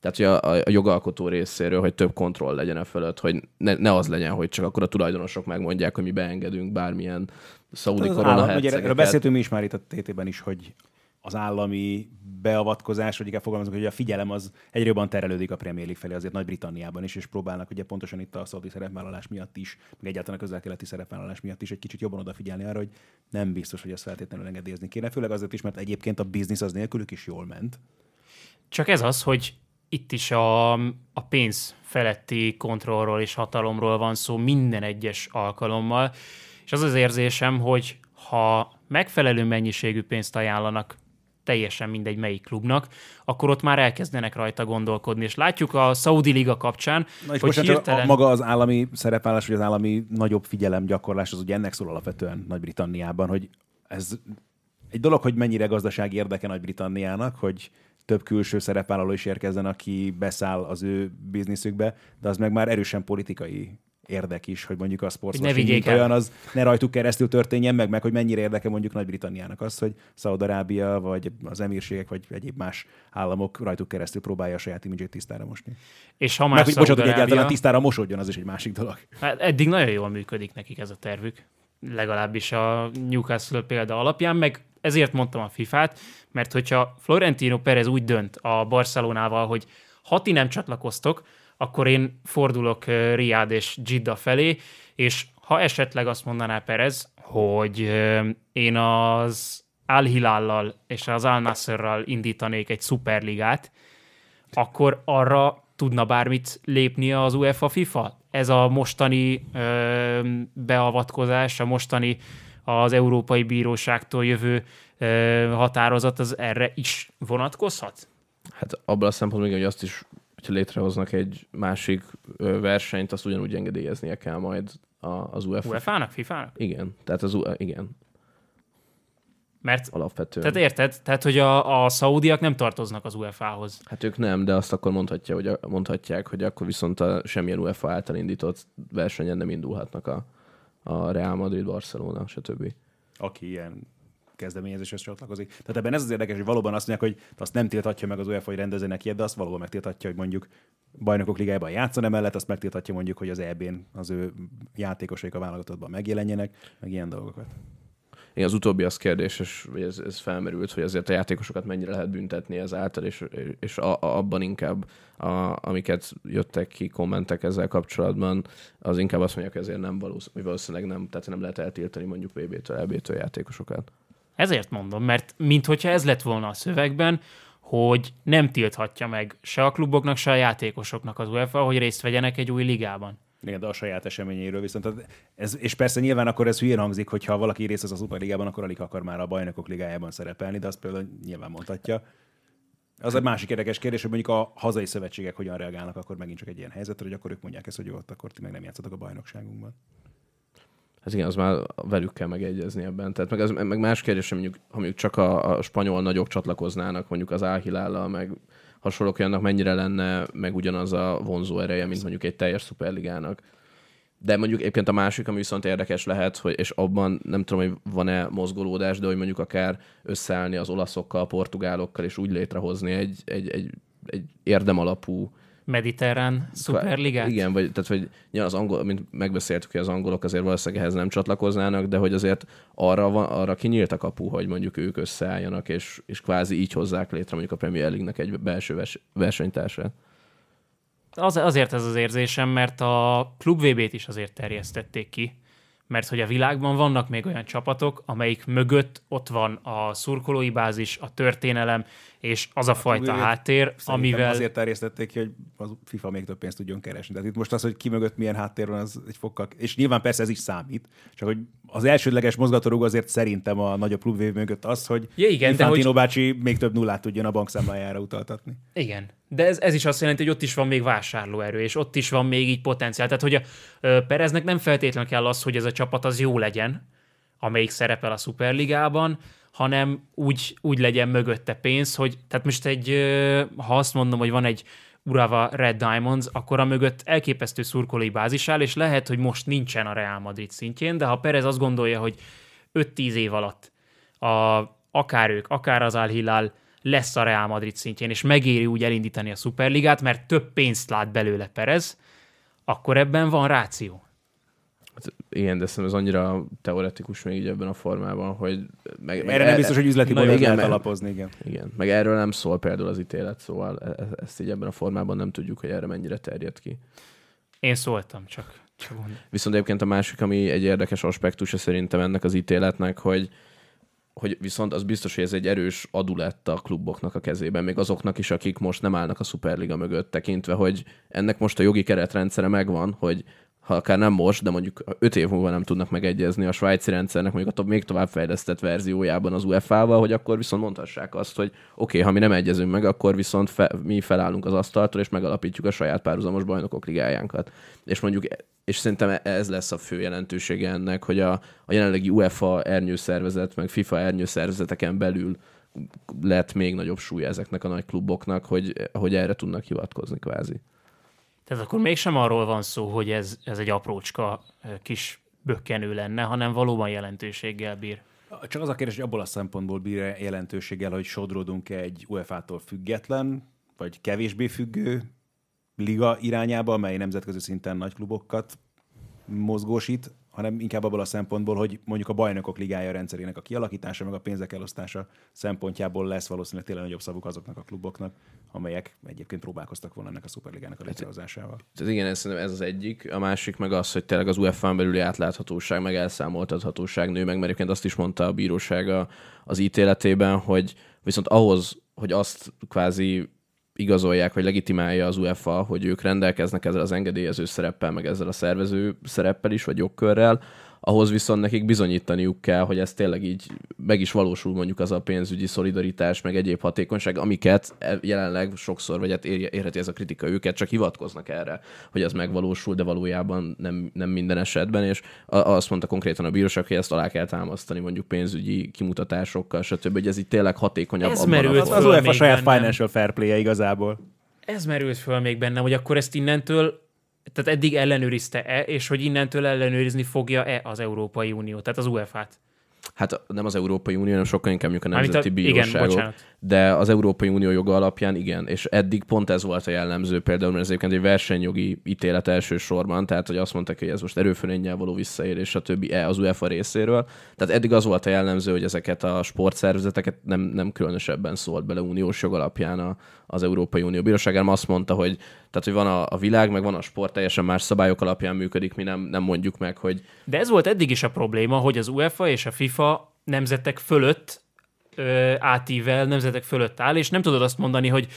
tehát, hogy a, a jogalkotó részéről, hogy több kontroll legyen a fölött, hogy ne, ne az legyen, hogy csak akkor a tulajdonosok megmondják, hogy mi beengedünk bármilyen szaudi Az korona állam, ugye erről beszéltünk mi is már itt a TT-ben is, hogy az állami beavatkozás, vagy inkább fogalmazunk, hogy a figyelem az egyre jobban terelődik a Premier League felé, azért Nagy-Britanniában is, és próbálnak ugye pontosan itt a szaudi szerepvállalás miatt is, meg egyáltalán a közel-keleti szerepvállalás miatt is egy kicsit jobban odafigyelni arra, hogy nem biztos, hogy ezt feltétlenül engedélyezni kéne, főleg azért is, mert egyébként a biznisz az nélkülük is jól ment. Csak ez az, hogy itt is a, a pénz feletti kontrollról és hatalomról van szó minden egyes alkalommal, és az az érzésem, hogy ha megfelelő mennyiségű pénzt ajánlanak teljesen mindegy melyik klubnak, akkor ott már elkezdenek rajta gondolkodni. És látjuk a Saudi Liga kapcsán, Na és hogy most hirtelen... hirtelen... a, maga az állami szerepvállás, vagy az állami nagyobb figyelemgyakorlás, az ugye ennek szól alapvetően Nagy-Britanniában, hogy ez egy dolog, hogy mennyire gazdasági érdeke Nagy-Britanniának, hogy több külső szerepvállaló is érkezzen, aki beszáll az ő bizniszükbe, de az meg már erősen politikai érdek is, hogy mondjuk a sportwashing, olyan, az ne rajtuk keresztül történjen meg, meg hogy mennyire érdeke mondjuk Nagy-Britanniának az, hogy Szaudarábia, vagy az emírségek, vagy egyéb más államok rajtuk keresztül próbálja a saját imidzsét tisztára mosni. És ha Meg, már hogy bocsánat, hogy egyáltalán tisztára mosodjon, az is egy másik dolog. Hát eddig nagyon jól működik nekik ez a tervük, legalábbis a Newcastle példa alapján, meg ezért mondtam a FIFA-t, mert hogyha Florentino Perez úgy dönt a Barcelonával, hogy ha ti nem csatlakoztok, akkor én fordulok Riad és Gidda felé, és ha esetleg azt mondaná Perez, hogy én az Al Hilallal és az Al Nasserral indítanék egy szuperligát, akkor arra tudna bármit lépni az UEFA FIFA? Ez a mostani ö, beavatkozás, a mostani az Európai Bíróságtól jövő határozat, az erre is vonatkozhat? Hát abban a szempontból, hogy azt is, hogyha létrehoznak egy másik versenyt, azt ugyanúgy engedélyeznie kell majd az UEFA. UEFA-nak, FIFA-nak? Igen, tehát az U- igen, Mert, alapvetően. tehát érted? Tehát, hogy a, a szaudiak nem tartoznak az UEFA-hoz. Hát ők nem, de azt akkor mondhatja, hogy mondhatják, hogy akkor viszont a semmilyen UEFA által indított versenyen nem indulhatnak a, a Real Madrid, Barcelona, stb. aki ilyen kezdeményezéshez csatlakozik. Tehát ebben ez az érdekes, hogy valóban azt mondják, hogy azt nem tilthatja meg az UEFA, hogy rendezzenek ilyet, de azt valóban megtilthatja, hogy mondjuk bajnokok ligájában játszon emellett, azt megtilthatja mondjuk, hogy az EB-n az ő játékosaik a válogatottban megjelenjenek, meg ilyen dolgokat. Igen, az utóbbi az kérdéses, vagy ez, ez felmerült, hogy azért a játékosokat mennyire lehet büntetni ezáltal, és, és a, a, abban inkább, a, amiket jöttek ki kommentek ezzel kapcsolatban, az inkább azt mondják, hogy ezért nem valószínűleg, valószínűleg nem, tehát nem lehet eltiltani mondjuk VB-től, EB-től játékosokat. Ezért mondom, mert minthogyha ez lett volna a szövegben, hogy nem tilthatja meg se a kluboknak, se a játékosoknak az UEFA, hogy részt vegyenek egy új ligában. Igen, de a saját eseményéről viszont. Ez, és persze nyilván akkor ez hülyén hangzik, hogy ha valaki részt vesz a Superligában, akkor alig akar már a bajnokok ligájában szerepelni, de azt például nyilván mondhatja. Az egy másik érdekes kérdés, hogy mondjuk a hazai szövetségek hogyan reagálnak akkor megint csak egy ilyen helyzetre, hogy akkor ők mondják ezt, hogy jó, ott akkor ti meg nem játszatok a bajnokságunkban. Hát igen, az már velük kell megegyezni ebben. Tehát meg, az, meg más kérdés, mondjuk, ha mondjuk csak a, a spanyol nagyok csatlakoznának, mondjuk az Áhilállal, meg hasonlók olyannak mennyire lenne meg ugyanaz a vonzó ereje, mint mondjuk egy teljes szuperligának. De mondjuk egyébként a másik, ami viszont érdekes lehet, hogy, és abban nem tudom, hogy van-e mozgolódás, de hogy mondjuk akár összeállni az olaszokkal, portugálokkal, és úgy létrehozni egy, egy, egy egy érdemalapú Mediterrán szuperligát? Igen, vagy, tehát, hogy ja, az angol, mint megbeszéltük, hogy az angolok azért valószínűleg ehhez nem csatlakoznának, de hogy azért arra, van, arra kinyílt a kapu, hogy mondjuk ők összeálljanak, és, és kvázi így hozzák létre mondjuk a Premier League-nek egy belső vers, versenytársát. Az, azért ez az érzésem, mert a Klub VB-t is azért terjesztették ki, mert hogy a világban vannak még olyan csapatok, amelyik mögött ott van a szurkolói bázis, a történelem, és az a fajta Ugye, háttér, amivel... azért terjesztették ki, hogy a FIFA még több pénzt tudjon keresni. Tehát itt most az, hogy ki mögött milyen háttér van, az egy fokkal... És nyilván persze ez is számít, csak hogy az elsődleges mozgatórug azért szerintem a nagyobb klubvév mögött az, hogy Ja, igen, de Infantino hogy- bácsi még több nullát tudjon a bankszámlájára utaltatni. Igen, de ez, ez is azt jelenti, hogy ott is van még vásárlóerő, és ott is van még így potenciál. Tehát, hogy a Pereznek nem feltétlenül kell az, hogy ez a csapat az jó legyen, amelyik szerepel a Superligában, hanem úgy, úgy legyen mögötte pénz, hogy tehát most egy, ha azt mondom, hogy van egy Urava Red Diamonds, akkor a mögött elképesztő szurkolói bázis áll, és lehet, hogy most nincsen a Real Madrid szintjén, de ha Perez azt gondolja, hogy 5-10 év alatt a, akár ők, akár az Al Hilal lesz a Real Madrid szintjén, és megéri úgy elindítani a Superligát, mert több pénzt lát belőle Perez, akkor ebben van ráció. Hát, igen, de szerintem ez annyira teoretikus még így ebben a formában, hogy... Meg, meg Erre nem biztos, hogy üzleti modellt igen, lehet alapozni, igen. Igen, meg erről nem szól például az ítélet, szóval e- e- ezt így ebben a formában nem tudjuk, hogy erre mennyire terjed ki. Én szóltam csak. csak. Viszont egyébként a másik, ami egy érdekes aspektusa szerintem ennek az ítéletnek, hogy hogy viszont az biztos, hogy ez egy erős adu lett a kluboknak a kezében, még azoknak is, akik most nem állnak a Superliga mögött, tekintve, hogy ennek most a jogi keretrendszere megvan, hogy ha akár nem most, de mondjuk öt év múlva nem tudnak megegyezni a svájci rendszernek mondjuk a még továbbfejlesztett verziójában az UEFA-val, hogy akkor viszont mondhassák azt, hogy oké, okay, ha mi nem egyezünk meg, akkor viszont fe, mi felállunk az asztaltól, és megalapítjuk a saját párhuzamos bajnokok ligájánkat. És mondjuk és szerintem ez lesz a fő jelentősége ennek, hogy a, a jelenlegi UEFA ernyőszervezet, meg FIFA ernyőszervezeteken belül lett még nagyobb súly ezeknek a nagy kluboknak, hogy, hogy erre tudnak hivatkozni kvázi. Tehát akkor mégsem arról van szó, hogy ez, ez egy aprócska ö, kis bökkenő lenne, hanem valóban jelentőséggel bír. Csak az a kérdés, hogy abból a szempontból bír jelentőséggel, hogy sodródunk egy UEFA-tól független, vagy kevésbé függő liga irányába, amely nemzetközi szinten nagy klubokat mozgósít, hanem inkább abból a szempontból, hogy mondjuk a bajnokok ligája rendszerének a kialakítása, meg a pénzek elosztása szempontjából lesz valószínűleg tényleg nagyobb szavuk azoknak a kluboknak, amelyek egyébként próbálkoztak volna ennek a szuperligának a létrehozásával. Tehát igen, ez, szerintem ez az egyik. A másik meg az, hogy tényleg az UEFA-n belüli átláthatóság, meg elszámoltathatóság nő meg, mert egyébként azt is mondta a bíróság az ítéletében, hogy viszont ahhoz, hogy azt kvázi igazolják, vagy legitimálja az UEFA, hogy ők rendelkeznek ezzel az engedélyező szereppel, meg ezzel a szervező szereppel is, vagy jogkörrel, ahhoz viszont nekik bizonyítaniuk kell, hogy ez tényleg így meg is valósul mondjuk az a pénzügyi szolidaritás, meg egyéb hatékonyság, amiket e- jelenleg sokszor, vagy hát ér- érheti ez a kritika őket, csak hivatkoznak erre, hogy ez megvalósul, de valójában nem, nem minden esetben, és azt mondta konkrétan a bíróság, hogy ezt alá kell támasztani mondjuk pénzügyi kimutatásokkal, stb., hogy ez itt tényleg hatékonyabb. Ez merült Az, UEFA saját bennem. financial fair play igazából. Ez merült föl még bennem, hogy akkor ezt innentől, tehát eddig ellenőrizte-e, és hogy innentől ellenőrizni fogja-e az Európai Unió, tehát az UEFA-t. Hát nem az Európai Unió, hanem sokkal inkább mondjuk a nemzeti igen, bíróságok. bocsánat. De az Európai Unió joga alapján igen, és eddig pont ez volt a jellemző például, mert ez egyébként egy versenyjogi ítélet elsősorban, tehát hogy azt mondták, hogy ez most erőfölényel való visszaélés, stb. E az UEFA részéről. Tehát eddig az volt a jellemző, hogy ezeket a sportszervezeteket nem, nem különösebben szólt bele uniós jog alapján a, az Európai Unió bíróság, hanem azt mondta, hogy, tehát, hogy van a, a világ, meg van a sport, teljesen más szabályok alapján működik, mi nem, nem mondjuk meg, hogy De ez volt eddig is a probléma, hogy az UEFA és a FIFA nemzetek fölött átível, nemzetek fölött áll, és nem tudod azt mondani, hogy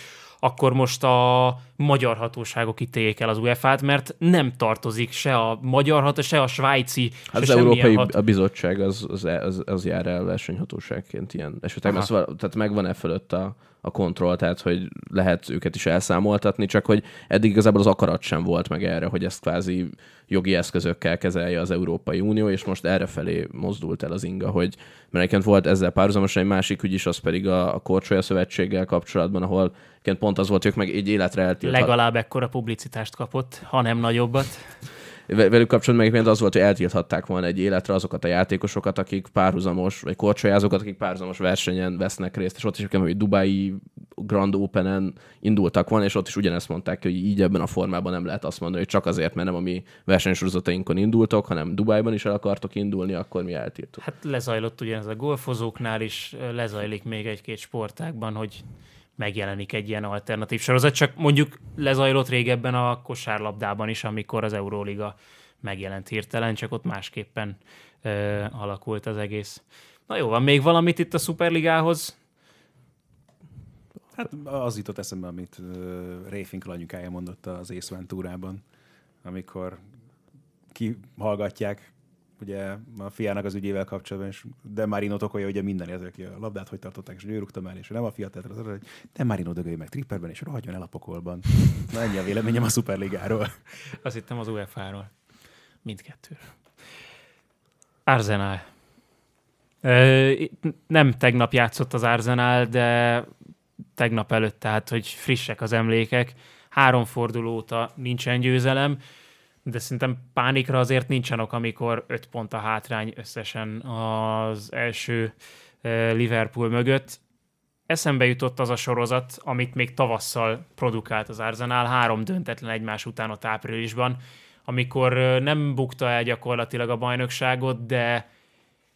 akkor most a magyar hatóságok ítéljék el az UEFA-t, mert nem tartozik se a magyar hatóság, se a svájci, Hát se az Európai hat... a Bizottság az, az, az, az jár el versenyhatóságként ilyen esetekben. Szóval, tehát megvan-e fölött a, a kontroll, tehát hogy lehet őket is elszámoltatni, csak hogy eddig igazából az akarat sem volt meg erre, hogy ezt kvázi jogi eszközökkel kezelje az Európai Unió, és most erre felé mozdult el az inga, hogy mert egyébként volt ezzel párhuzamosan egy másik ügy is, az pedig a, a Korcsolya Szövetséggel kapcsolatban, ahol egyébként pont az volt, ők meg egy életre eltilthat, legalább ekkora publicitást kapott, ha nem nagyobbat. Velük kapcsolatban meg az volt, hogy eltilthatták volna egy életre azokat a játékosokat, akik párhuzamos, vagy korcsolyázókat, akik párhuzamos versenyen vesznek részt, és ott is, hogy Dubai Grand Open-en indultak volna, és ott is ugyanezt mondták, hogy így ebben a formában nem lehet azt mondani, hogy csak azért, mert nem a mi versenysorozatainkon indultok, hanem Dubájban is el akartok indulni, akkor mi eltiltjuk. Hát lezajlott ugyanez a golfozóknál is, lezajlik még egy-két sportákban, hogy megjelenik egy ilyen alternatív sorozat, csak mondjuk lezajlott régebben a kosárlabdában is, amikor az Euróliga megjelent hirtelen, csak ott másképpen ö, alakult az egész. Na jó, van még valamit itt a Superligához? Hát az jutott eszembe, amit uh, Ray Finkel anyukája mondott az Ace Venturában, amikor kihallgatják ugye a fiának az ügyével kapcsolatban, és de Marino tokolja ugye minden, ez, aki a labdát hogy tartották, és ő rúgta el, és nem a fiat, tehát az, hogy de Marino dögölj meg tripperben, és rohadjon el a pokolban. Na ennyi a véleményem a Superligáról. Azt hittem az UEFA-ról. Mindkettőről. Arsenal. Nem tegnap játszott az Arsenal, de tegnap előtt, tehát hogy frissek az emlékek. Három forduló óta nincsen győzelem de szerintem pánikra azért nincsen ok, amikor öt pont a hátrány összesen az első Liverpool mögött. Eszembe jutott az a sorozat, amit még tavasszal produkált az Arsenal, három döntetlen egymás után a áprilisban, amikor nem bukta el gyakorlatilag a bajnokságot, de,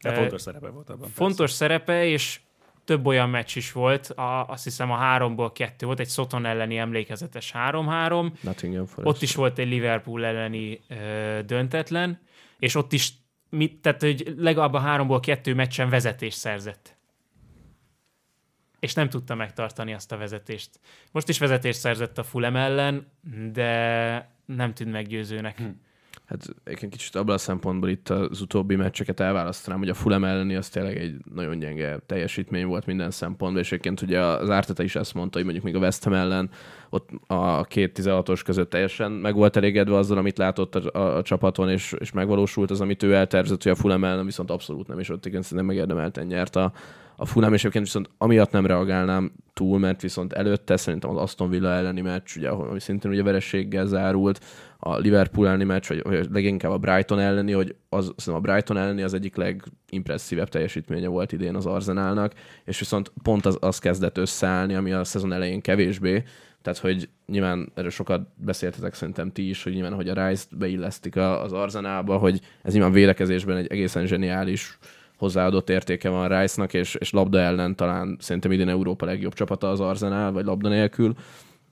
de fontos szerepe volt abban. Fontos persze. szerepe, és több olyan meccs is volt, a, azt hiszem a háromból kettő volt, egy Soton elleni emlékezetes 3-3. Ott is volt egy Liverpool elleni ö, döntetlen, és ott is, mit, tehát hogy legalább a háromból kettő meccsen vezetés szerzett. És nem tudta megtartani azt a vezetést. Most is vezetést szerzett a Fulem ellen, de nem tűnt meggyőzőnek. Hm. Hát egy kicsit abban a szempontból itt az utóbbi meccseket elválasztanám, hogy a Fulham elleni az tényleg egy nagyon gyenge teljesítmény volt minden szempontból, és egyébként ugye az Árteta is ezt mondta, hogy mondjuk még a West Ham ellen ott a két 16-os között teljesen meg volt elégedve azzal, amit látott a, a, a csapaton, és, és megvalósult az, amit ő eltervezett, hogy a Fulham ellen viszont abszolút nem, és ott igen szerintem megérdemelten nyert a, a Fulham, és egyébként viszont amiatt nem reagálnám túl, mert viszont előtte szerintem az Aston Villa elleni meccs, ugye, ami szintén ugye verességgel zárult, a Liverpool elleni meccs, vagy, vagy leginkább a Brighton elleni, hogy az, a Brighton elleni az egyik legimpresszívebb teljesítménye volt idén az Arzenálnak, és viszont pont az, az kezdett összeállni, ami a szezon elején kevésbé, tehát, hogy nyilván erről sokat beszéltetek szerintem ti is, hogy nyilván, hogy a Rice-t beillesztik az Arzenába, hogy ez nyilván védekezésben egy egészen zseniális hozzáadott értéke van Rice-nak, és, és labda ellen talán szerintem idén Európa legjobb csapata az Arzenál, vagy labda nélkül.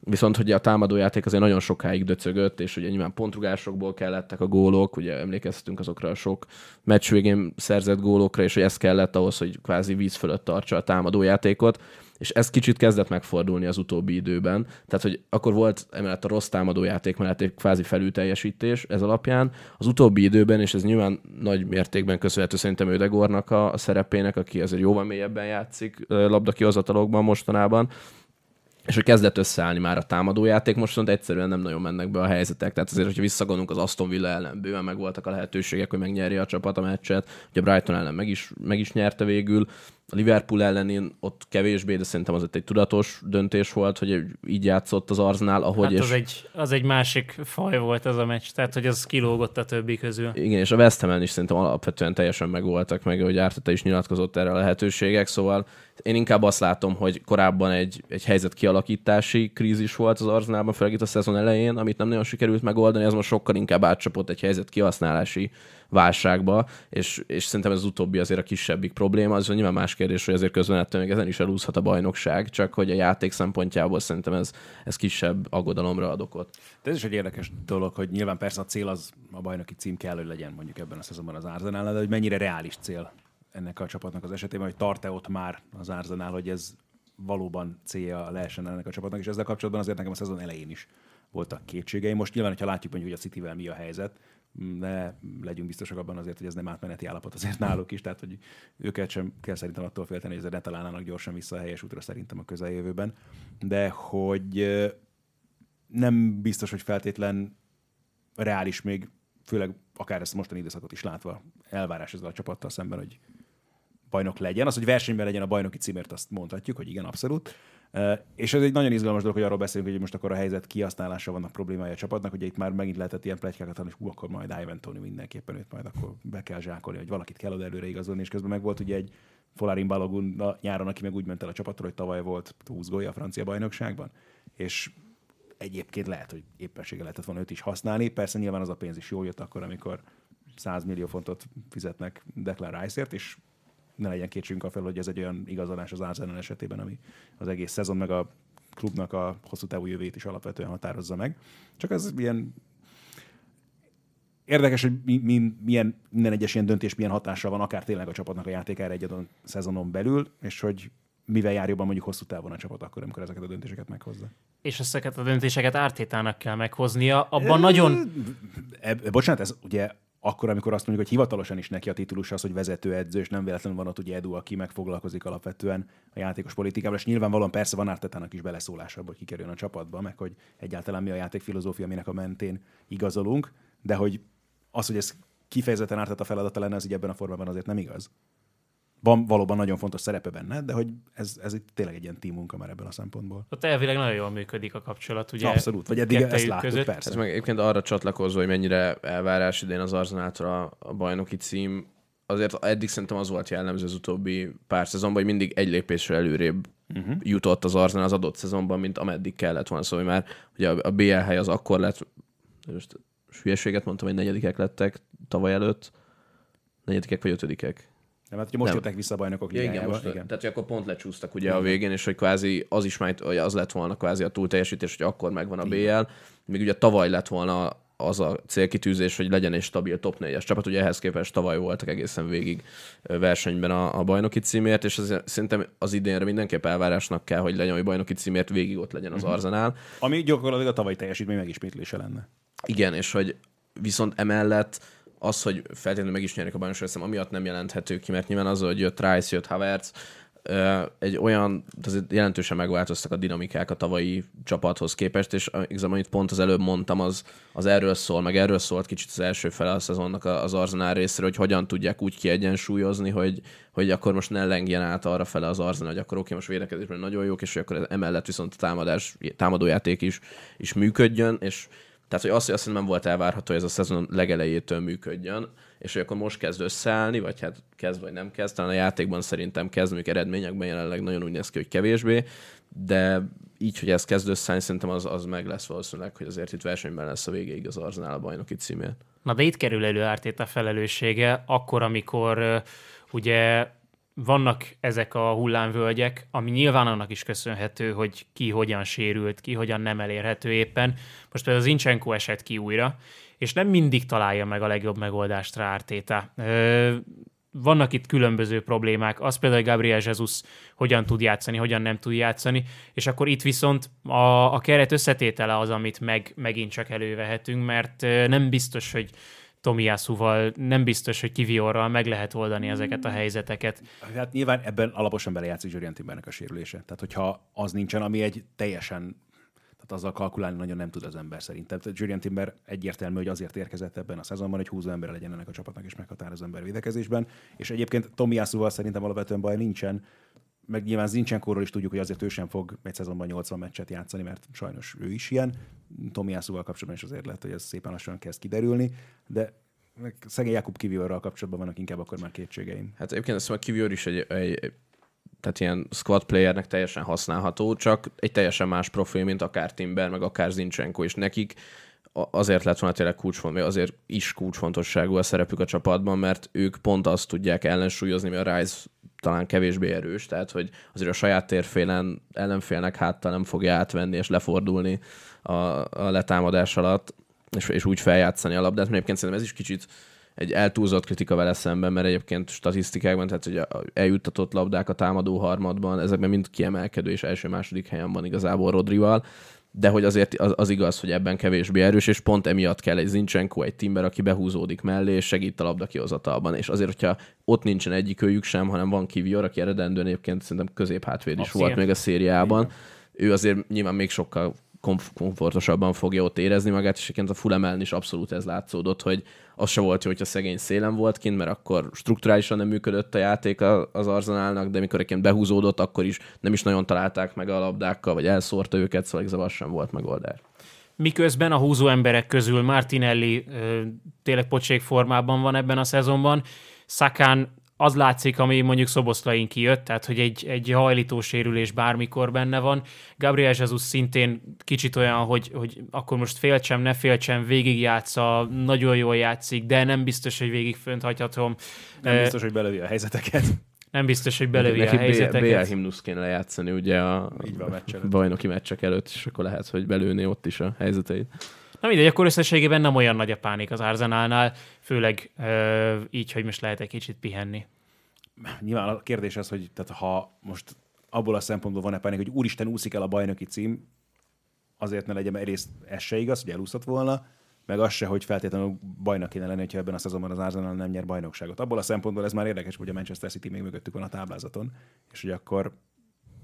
Viszont hogy a támadójáték azért nagyon sokáig döcögött, és ugye nyilván pontrugásokból kellettek a gólok, ugye emlékeztünk azokra a sok meccs végén szerzett gólokra, és hogy ez kellett ahhoz, hogy kvázi víz fölött tartsa a támadójátékot és ez kicsit kezdett megfordulni az utóbbi időben. Tehát, hogy akkor volt emellett a rossz támadójáték mellett egy kvázi felülteljesítés ez alapján. Az utóbbi időben, és ez nyilván nagy mértékben köszönhető szerintem Ödegornak a, szerepének, aki azért jóval mélyebben játszik labdakihozatalokban mostanában, és hogy kezdett összeállni már a támadójáték, most viszont egyszerűen nem nagyon mennek be a helyzetek. Tehát azért, hogyha visszagondolunk az Aston Villa ellen, bőven meg voltak a lehetőségek, hogy megnyerje a csapat a meccset. Ugye Brighton ellen meg is, meg is nyerte végül. A Liverpool ellenén ott kevésbé, de szerintem az egy tudatos döntés volt, hogy így játszott az Arznál, ahogy... Hát és... az, egy, az egy másik faj volt ez a meccs, tehát hogy az kilógott a többi közül. Igen, és a West Ham is szerintem alapvetően teljesen megvoltak, meg hogy Árteta is nyilatkozott erre a lehetőségek, szóval én inkább azt látom, hogy korábban egy, egy helyzet kialakítási krízis volt az Arználban, főleg itt a szezon elején, amit nem nagyon sikerült megoldani, ez most sokkal inkább átcsapott egy helyzet kihasználási válságba, és, és szerintem ez az utóbbi azért a kisebbik probléma. Az nyilván más kérdés, hogy azért közben ettől még ezen is elúszhat a bajnokság, csak hogy a játék szempontjából szerintem ez, ez kisebb aggodalomra ad okot. De ez is egy érdekes dolog, hogy nyilván persze a cél az a bajnoki cím kell, hogy legyen mondjuk ebben a szezonban az Arsenal, de hogy mennyire reális cél ennek a csapatnak az esetében, hogy tart-e ott már az Arsenal, hogy ez valóban célja lehessen ennek a csapatnak, és ezzel kapcsolatban azért nekem a szezon elején is voltak kétségeim. Most nyilván, hogyha látjuk mondjuk, hogy a Cityvel mi a helyzet, de legyünk biztosak abban azért, hogy ez nem átmeneti állapot azért náluk is, tehát hogy őket sem kell szerintem attól félteni, hogy ne találnának gyorsan vissza a helyes útra szerintem a közeljövőben, de hogy nem biztos, hogy feltétlen reális még, főleg akár ezt mostani időszakot is látva, elvárás ezzel a csapattal szemben, hogy bajnok legyen. Az, hogy versenyben legyen a bajnoki címért, azt mondhatjuk, hogy igen, abszolút. És ez egy nagyon izgalmas dolog, hogy arról beszélünk, hogy most akkor a helyzet kihasználása vannak problémája a csapatnak, ugye itt már megint lehetett ilyen plegykákat hogy hú, akkor majd Ivan Tony mindenképpen őt majd akkor be kell zsákolni, hogy valakit kell oda előre igazolni, és közben meg volt ugye egy Folarin Balogun a nyáron, aki meg úgy ment el a csapatról, hogy tavaly volt 20 gólya a francia bajnokságban. És egyébként lehet, hogy éppensége lehetett volna őt is használni. Persze nyilván az a pénz is jól jött akkor, amikor 100 millió fontot fizetnek Declan Rice-ért, és ne legyen kétségünk a fel, hogy ez egy olyan igazolás az Arsenal esetében, ami az egész szezon meg a klubnak a hosszú távú jövét is alapvetően határozza meg. Csak ez ilyen érdekes, hogy mi, mi, milyen, minden egyes ilyen döntés milyen hatással van akár tényleg a csapatnak a játékára egy adott szezonon belül, és hogy mivel jár jobban mondjuk hosszú távon a csapat akkor, amikor ezeket a döntéseket meghozza. És ezeket a döntéseket ártétának kell meghoznia. Abban e, nagyon... E, bocsánat, ez ugye akkor, amikor azt mondjuk, hogy hivatalosan is neki a titulus az, hogy vezetőedző, és nem véletlenül van ott ugye Edu, aki megfoglalkozik alapvetően a játékos politikával, és nyilvánvalóan persze van Ártetának is beleszólása, hogy kikerüljön a csapatba, meg hogy egyáltalán mi a játék filozófia, aminek a mentén igazolunk, de hogy az, hogy ez kifejezetten Árteta feladata lenne, ez így ebben a formában azért nem igaz van valóban nagyon fontos szerepe benne, de hogy ez, ez itt tényleg egy ilyen team munka már ebből a szempontból. Ott elvileg nagyon jól működik a kapcsolat, ugye? Abszolút, vagy eddig ezt láttuk, között. persze. Ez meg egyébként arra csatlakozva, hogy mennyire elvárás idén az Arzenáltra a, a bajnoki cím, azért eddig szerintem az volt jellemző az utóbbi pár szezonban, hogy mindig egy lépésre előrébb uh-huh. jutott az Arzenál az adott szezonban, mint ameddig kellett volna. Szóval már ugye a BL hely az akkor lett, most hülyeséget mondtam, hogy negyedikek lettek tavaly előtt, negyedikek vagy ötödikek nem, hát hogy most jöttek vissza a bajnokok ja, igen, most, igen. Tehát, hogy akkor pont lecsúsztak ugye igen. a végén, és hogy kvázi az is majd, hogy az lett volna kvázi a túlteljesítés, hogy akkor megvan a BL. Még ugye tavaly lett volna az a célkitűzés, hogy legyen egy stabil top 4-es csapat. Ugye ehhez képest tavaly voltak egészen végig versenyben a, a bajnoki címért, és az, szerintem az idénre mindenképp elvárásnak kell, hogy legyen, hogy bajnoki címért végig ott legyen az uh-huh. Arzenál. Ami gyakorlatilag a tavalyi teljesítmény megismétlése lenne. Igen, és hogy viszont emellett az, hogy feltétlenül meg is nyerik a bajnokságot, amiatt nem jelenthető ki, mert nyilván az, hogy jött Rice, jött Havertz, egy olyan, azért jelentősen megváltoztak a dinamikák a tavalyi csapathoz képest, és igazából, amit pont az előbb mondtam, az, az erről szól, meg erről szólt kicsit az első fele a szezonnak az Arzenál részéről, hogy hogyan tudják úgy kiegyensúlyozni, hogy, hogy akkor most ne lengjen át arra fele az Arzenál, hogy akkor oké, most védekezésben nagyon jók, és hogy akkor emellett viszont a támadás, támadójáték is, is működjön, és tehát, hogy azt, hogy azt nem volt elvárható, hogy ez a szezon legelejétől működjön, és hogy akkor most kezd összeállni, vagy hát kezd, vagy nem kezd. Talán a játékban szerintem kezd, mondjuk eredményekben jelenleg nagyon úgy néz ki, hogy kevésbé, de így, hogy ez kezd összeállni, szerintem az, az meg lesz valószínűleg, hogy azért itt versenyben lesz a végéig az Arzenál a bajnoki címért. Na de itt kerül elő a felelőssége, akkor, amikor ugye vannak ezek a hullámvölgyek, ami nyilván annak is köszönhető, hogy ki hogyan sérült, ki hogyan nem elérhető éppen. Most például az Incsenko esett ki újra, és nem mindig találja meg a legjobb megoldást rá Ártéta. Vannak itt különböző problémák, az például, hogy Gabriel Jesus hogyan tud játszani, hogyan nem tud játszani, és akkor itt viszont a, a keret összetétele az, amit meg, megint csak elővehetünk, mert nem biztos, hogy Tomiászúval nem biztos, hogy Kiviorral meg lehet oldani ezeket a helyzeteket. Hát nyilván ebben alaposan belejátszik Zsorian Timbernek a sérülése. Tehát, hogyha az nincsen, ami egy teljesen tehát azzal kalkulálni nagyon nem tud az ember szerintem. Tehát Julian Timber egyértelmű, hogy azért érkezett ebben a szezonban, hogy húzó ember legyen ennek a csapatnak és meghatározó ember védekezésben. És egyébként Tomiászúval szerintem alapvetően baj nincsen, meg nyilván Zincsenkóról is tudjuk, hogy azért ő sem fog egy szezonban 80 meccset játszani, mert sajnos ő is ilyen. Tomiászúval kapcsolatban is azért lehet, hogy ez szépen lassan kezd kiderülni, de szegény Jakub Kiviorral kapcsolatban vannak inkább akkor már kétségeim. Hát egyébként azt mondom, Kivior is egy, egy, tehát ilyen squad playernek teljesen használható, csak egy teljesen más profil, mint akár Timber, meg akár Zincsenko, és nekik azért lett volna tényleg kulcsfontosságú, azért is kulcsfontosságú a szerepük a csapatban, mert ők pont azt tudják ellensúlyozni, mi a Rise talán kevésbé erős, tehát hogy azért a saját térfélen ellenfélnek háttal nem fogja átvenni és lefordulni a, a letámadás alatt, és, és úgy feljátszani a labdát, mert egyébként szerintem ez is kicsit egy eltúlzott kritika vele szemben, mert egyébként statisztikákban, tehát hogy eljuttatott labdák a támadó harmadban, ezekben mind kiemelkedő és első-második helyen van igazából Rodrival, de hogy azért az, az igaz, hogy ebben kevésbé erős, és pont emiatt kell egy Zincsenko, egy Timber, aki behúzódik mellé, és segít a labda kihozatalban. És azért, hogyha ott nincsen egyik őjük sem, hanem van Kivior, aki eredendően egyébként szerintem középhátvéd is volt még a szériában, ő azért nyilván még sokkal komf- komfortosabban fogja ott érezni magát, és egyébként a Fulham is abszolút ez látszódott, hogy az se volt jó, hogyha szegény szélen volt kint, mert akkor strukturálisan nem működött a játék az Arzenálnak, de mikor egyébként behúzódott, akkor is nem is nagyon találták meg a labdákkal, vagy elszórta őket, szóval igazából sem volt megoldás. Miközben a húzó emberek közül Martinelli ö, tényleg pocsék formában van ebben a szezonban, Szakán az látszik, ami mondjuk Szoboszlain kijött, tehát hogy egy, egy hajlító sérülés bármikor benne van. Gabriel Jesus szintén kicsit olyan, hogy, hogy akkor most féltsem, ne féltsem, végigjátsza, nagyon jól játszik, de nem biztos, hogy végig fönt hagyhatom. Nem biztos, hogy belövi a helyzeteket. Nem biztos, hogy belövi a helyzeteket. BL himnusz kéne lejátszani ugye a, Így van, meccs előtt. bajnoki meccsek előtt, és akkor lehet, hogy belőni ott is a helyzeteit. Na mindegy, akkor összességében nem olyan nagy a pánik az Arzenálnál, főleg ö, így, hogy most lehet egy kicsit pihenni. Nyilván a kérdés az, hogy tehát ha most abból a szempontból van-e pánik, hogy úristen úszik el a bajnoki cím, azért ne legyen, egyrészt ez se igaz, hogy elúszott volna, meg az se, hogy feltétlenül bajnak kéne lenni, hogyha ebben a szezonban az Arsenal nem nyer bajnokságot. Abból a szempontból ez már érdekes, hogy a Manchester City még mögöttük van a táblázaton, és hogy akkor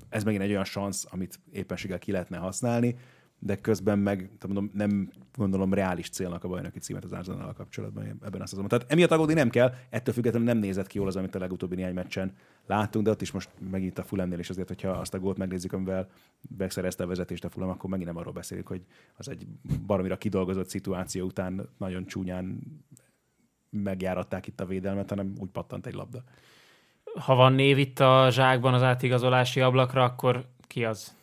ez megint egy olyan szansz, amit éppenséggel ki lehetne használni, de közben meg mondom, nem gondolom reális célnak a bajnoki címet az arsenal kapcsolatban ebben a szezonban. Tehát emiatt aggódni nem kell, ettől függetlenül nem nézett ki jól az, amit a legutóbbi néhány meccsen láttunk, de ott is most megint a Fulemnél is azért, hogyha azt a gólt megnézzük, amivel megszerezte a vezetést a Fulem, akkor megint nem arról beszélünk, hogy az egy baromira kidolgozott szituáció után nagyon csúnyán megjáratták itt a védelmet, hanem úgy pattant egy labda. Ha van név itt a zsákban az átigazolási ablakra, akkor ki az?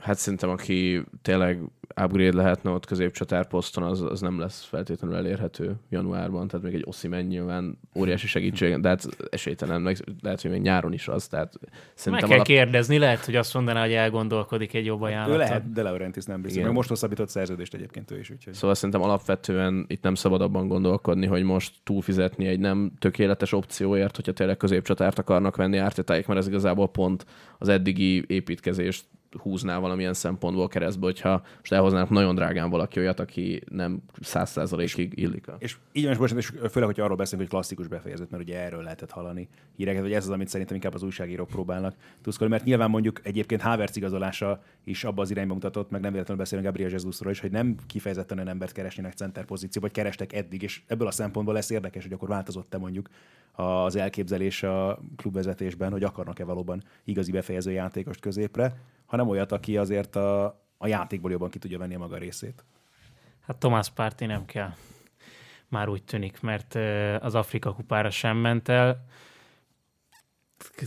Hát szerintem, aki tényleg upgrade lehetne ott középcsatárposzton, az, az nem lesz feltétlenül elérhető januárban, tehát még egy Oszimen nyilván óriási segítség, de hát esélytelen, meg lehet, hogy még nyáron is az, tehát szerintem Meg kell alap... kérdezni, lehet, hogy azt mondaná, hogy elgondolkodik egy jobb ajánlatot. Ő lehet, de Laurentiis nem biztos. Meg most hosszabbított szerződést egyébként ő is. Úgyhogy... Szóval szerintem alapvetően itt nem szabad abban gondolkodni, hogy most túlfizetni egy nem tökéletes opcióért, hogyha tényleg középcsatárt akarnak venni ártetáik, mert ez igazából pont az eddigi építkezést húzná valamilyen szempontból keresztbe, hogyha most elhoznának nagyon drágán valaki olyat, aki nem száz százalékig illik. És így van, és, és főleg, hogy arról beszélünk, hogy klasszikus befejezet, mert ugye erről lehetett hallani híreket, hogy ez az, amit szerintem inkább az újságírók próbálnak tuszkolni, mert nyilván mondjuk egyébként Havertz igazolása is abba az irányba mutatott, meg nem véletlenül beszélünk Gabriel Jesusról is, hogy nem kifejezetten olyan embert keresnének center pozíció, vagy kerestek eddig, és ebből a szempontból lesz érdekes, hogy akkor változott-e mondjuk az elképzelés a klubvezetésben, hogy akarnak-e valóban igazi befejező játékost középre hanem olyat, aki azért a, a játékból jobban ki tudja venni a maga részét. Hát Tomás Párti nem kell. Már úgy tűnik, mert az Afrika kupára sem ment el.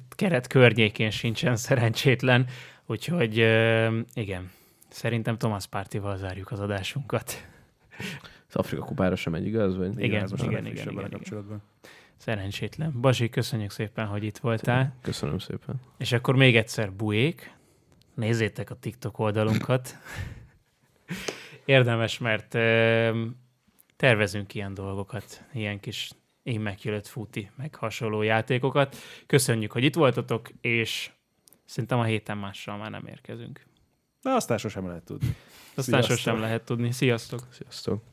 Keret környékén sincsen szerencsétlen, úgyhogy igen, szerintem Tomás Pártival zárjuk az adásunkat. Az Afrika kupára sem egy igaz? Vagy? Igen, igen, igen, igen, igen, igen. Szerencsétlen. Basi, köszönjük szépen, hogy itt voltál. Köszönöm szépen. És akkor még egyszer buék, nézzétek a TikTok oldalunkat. Érdemes, mert tervezünk ilyen dolgokat, ilyen kis én megjölött futi, meg hasonló játékokat. Köszönjük, hogy itt voltatok, és szerintem a héten mással már nem érkezünk. De aztán sosem lehet tudni. Aztán Sziasztok. sosem lehet tudni. Sziasztok! Sziasztok!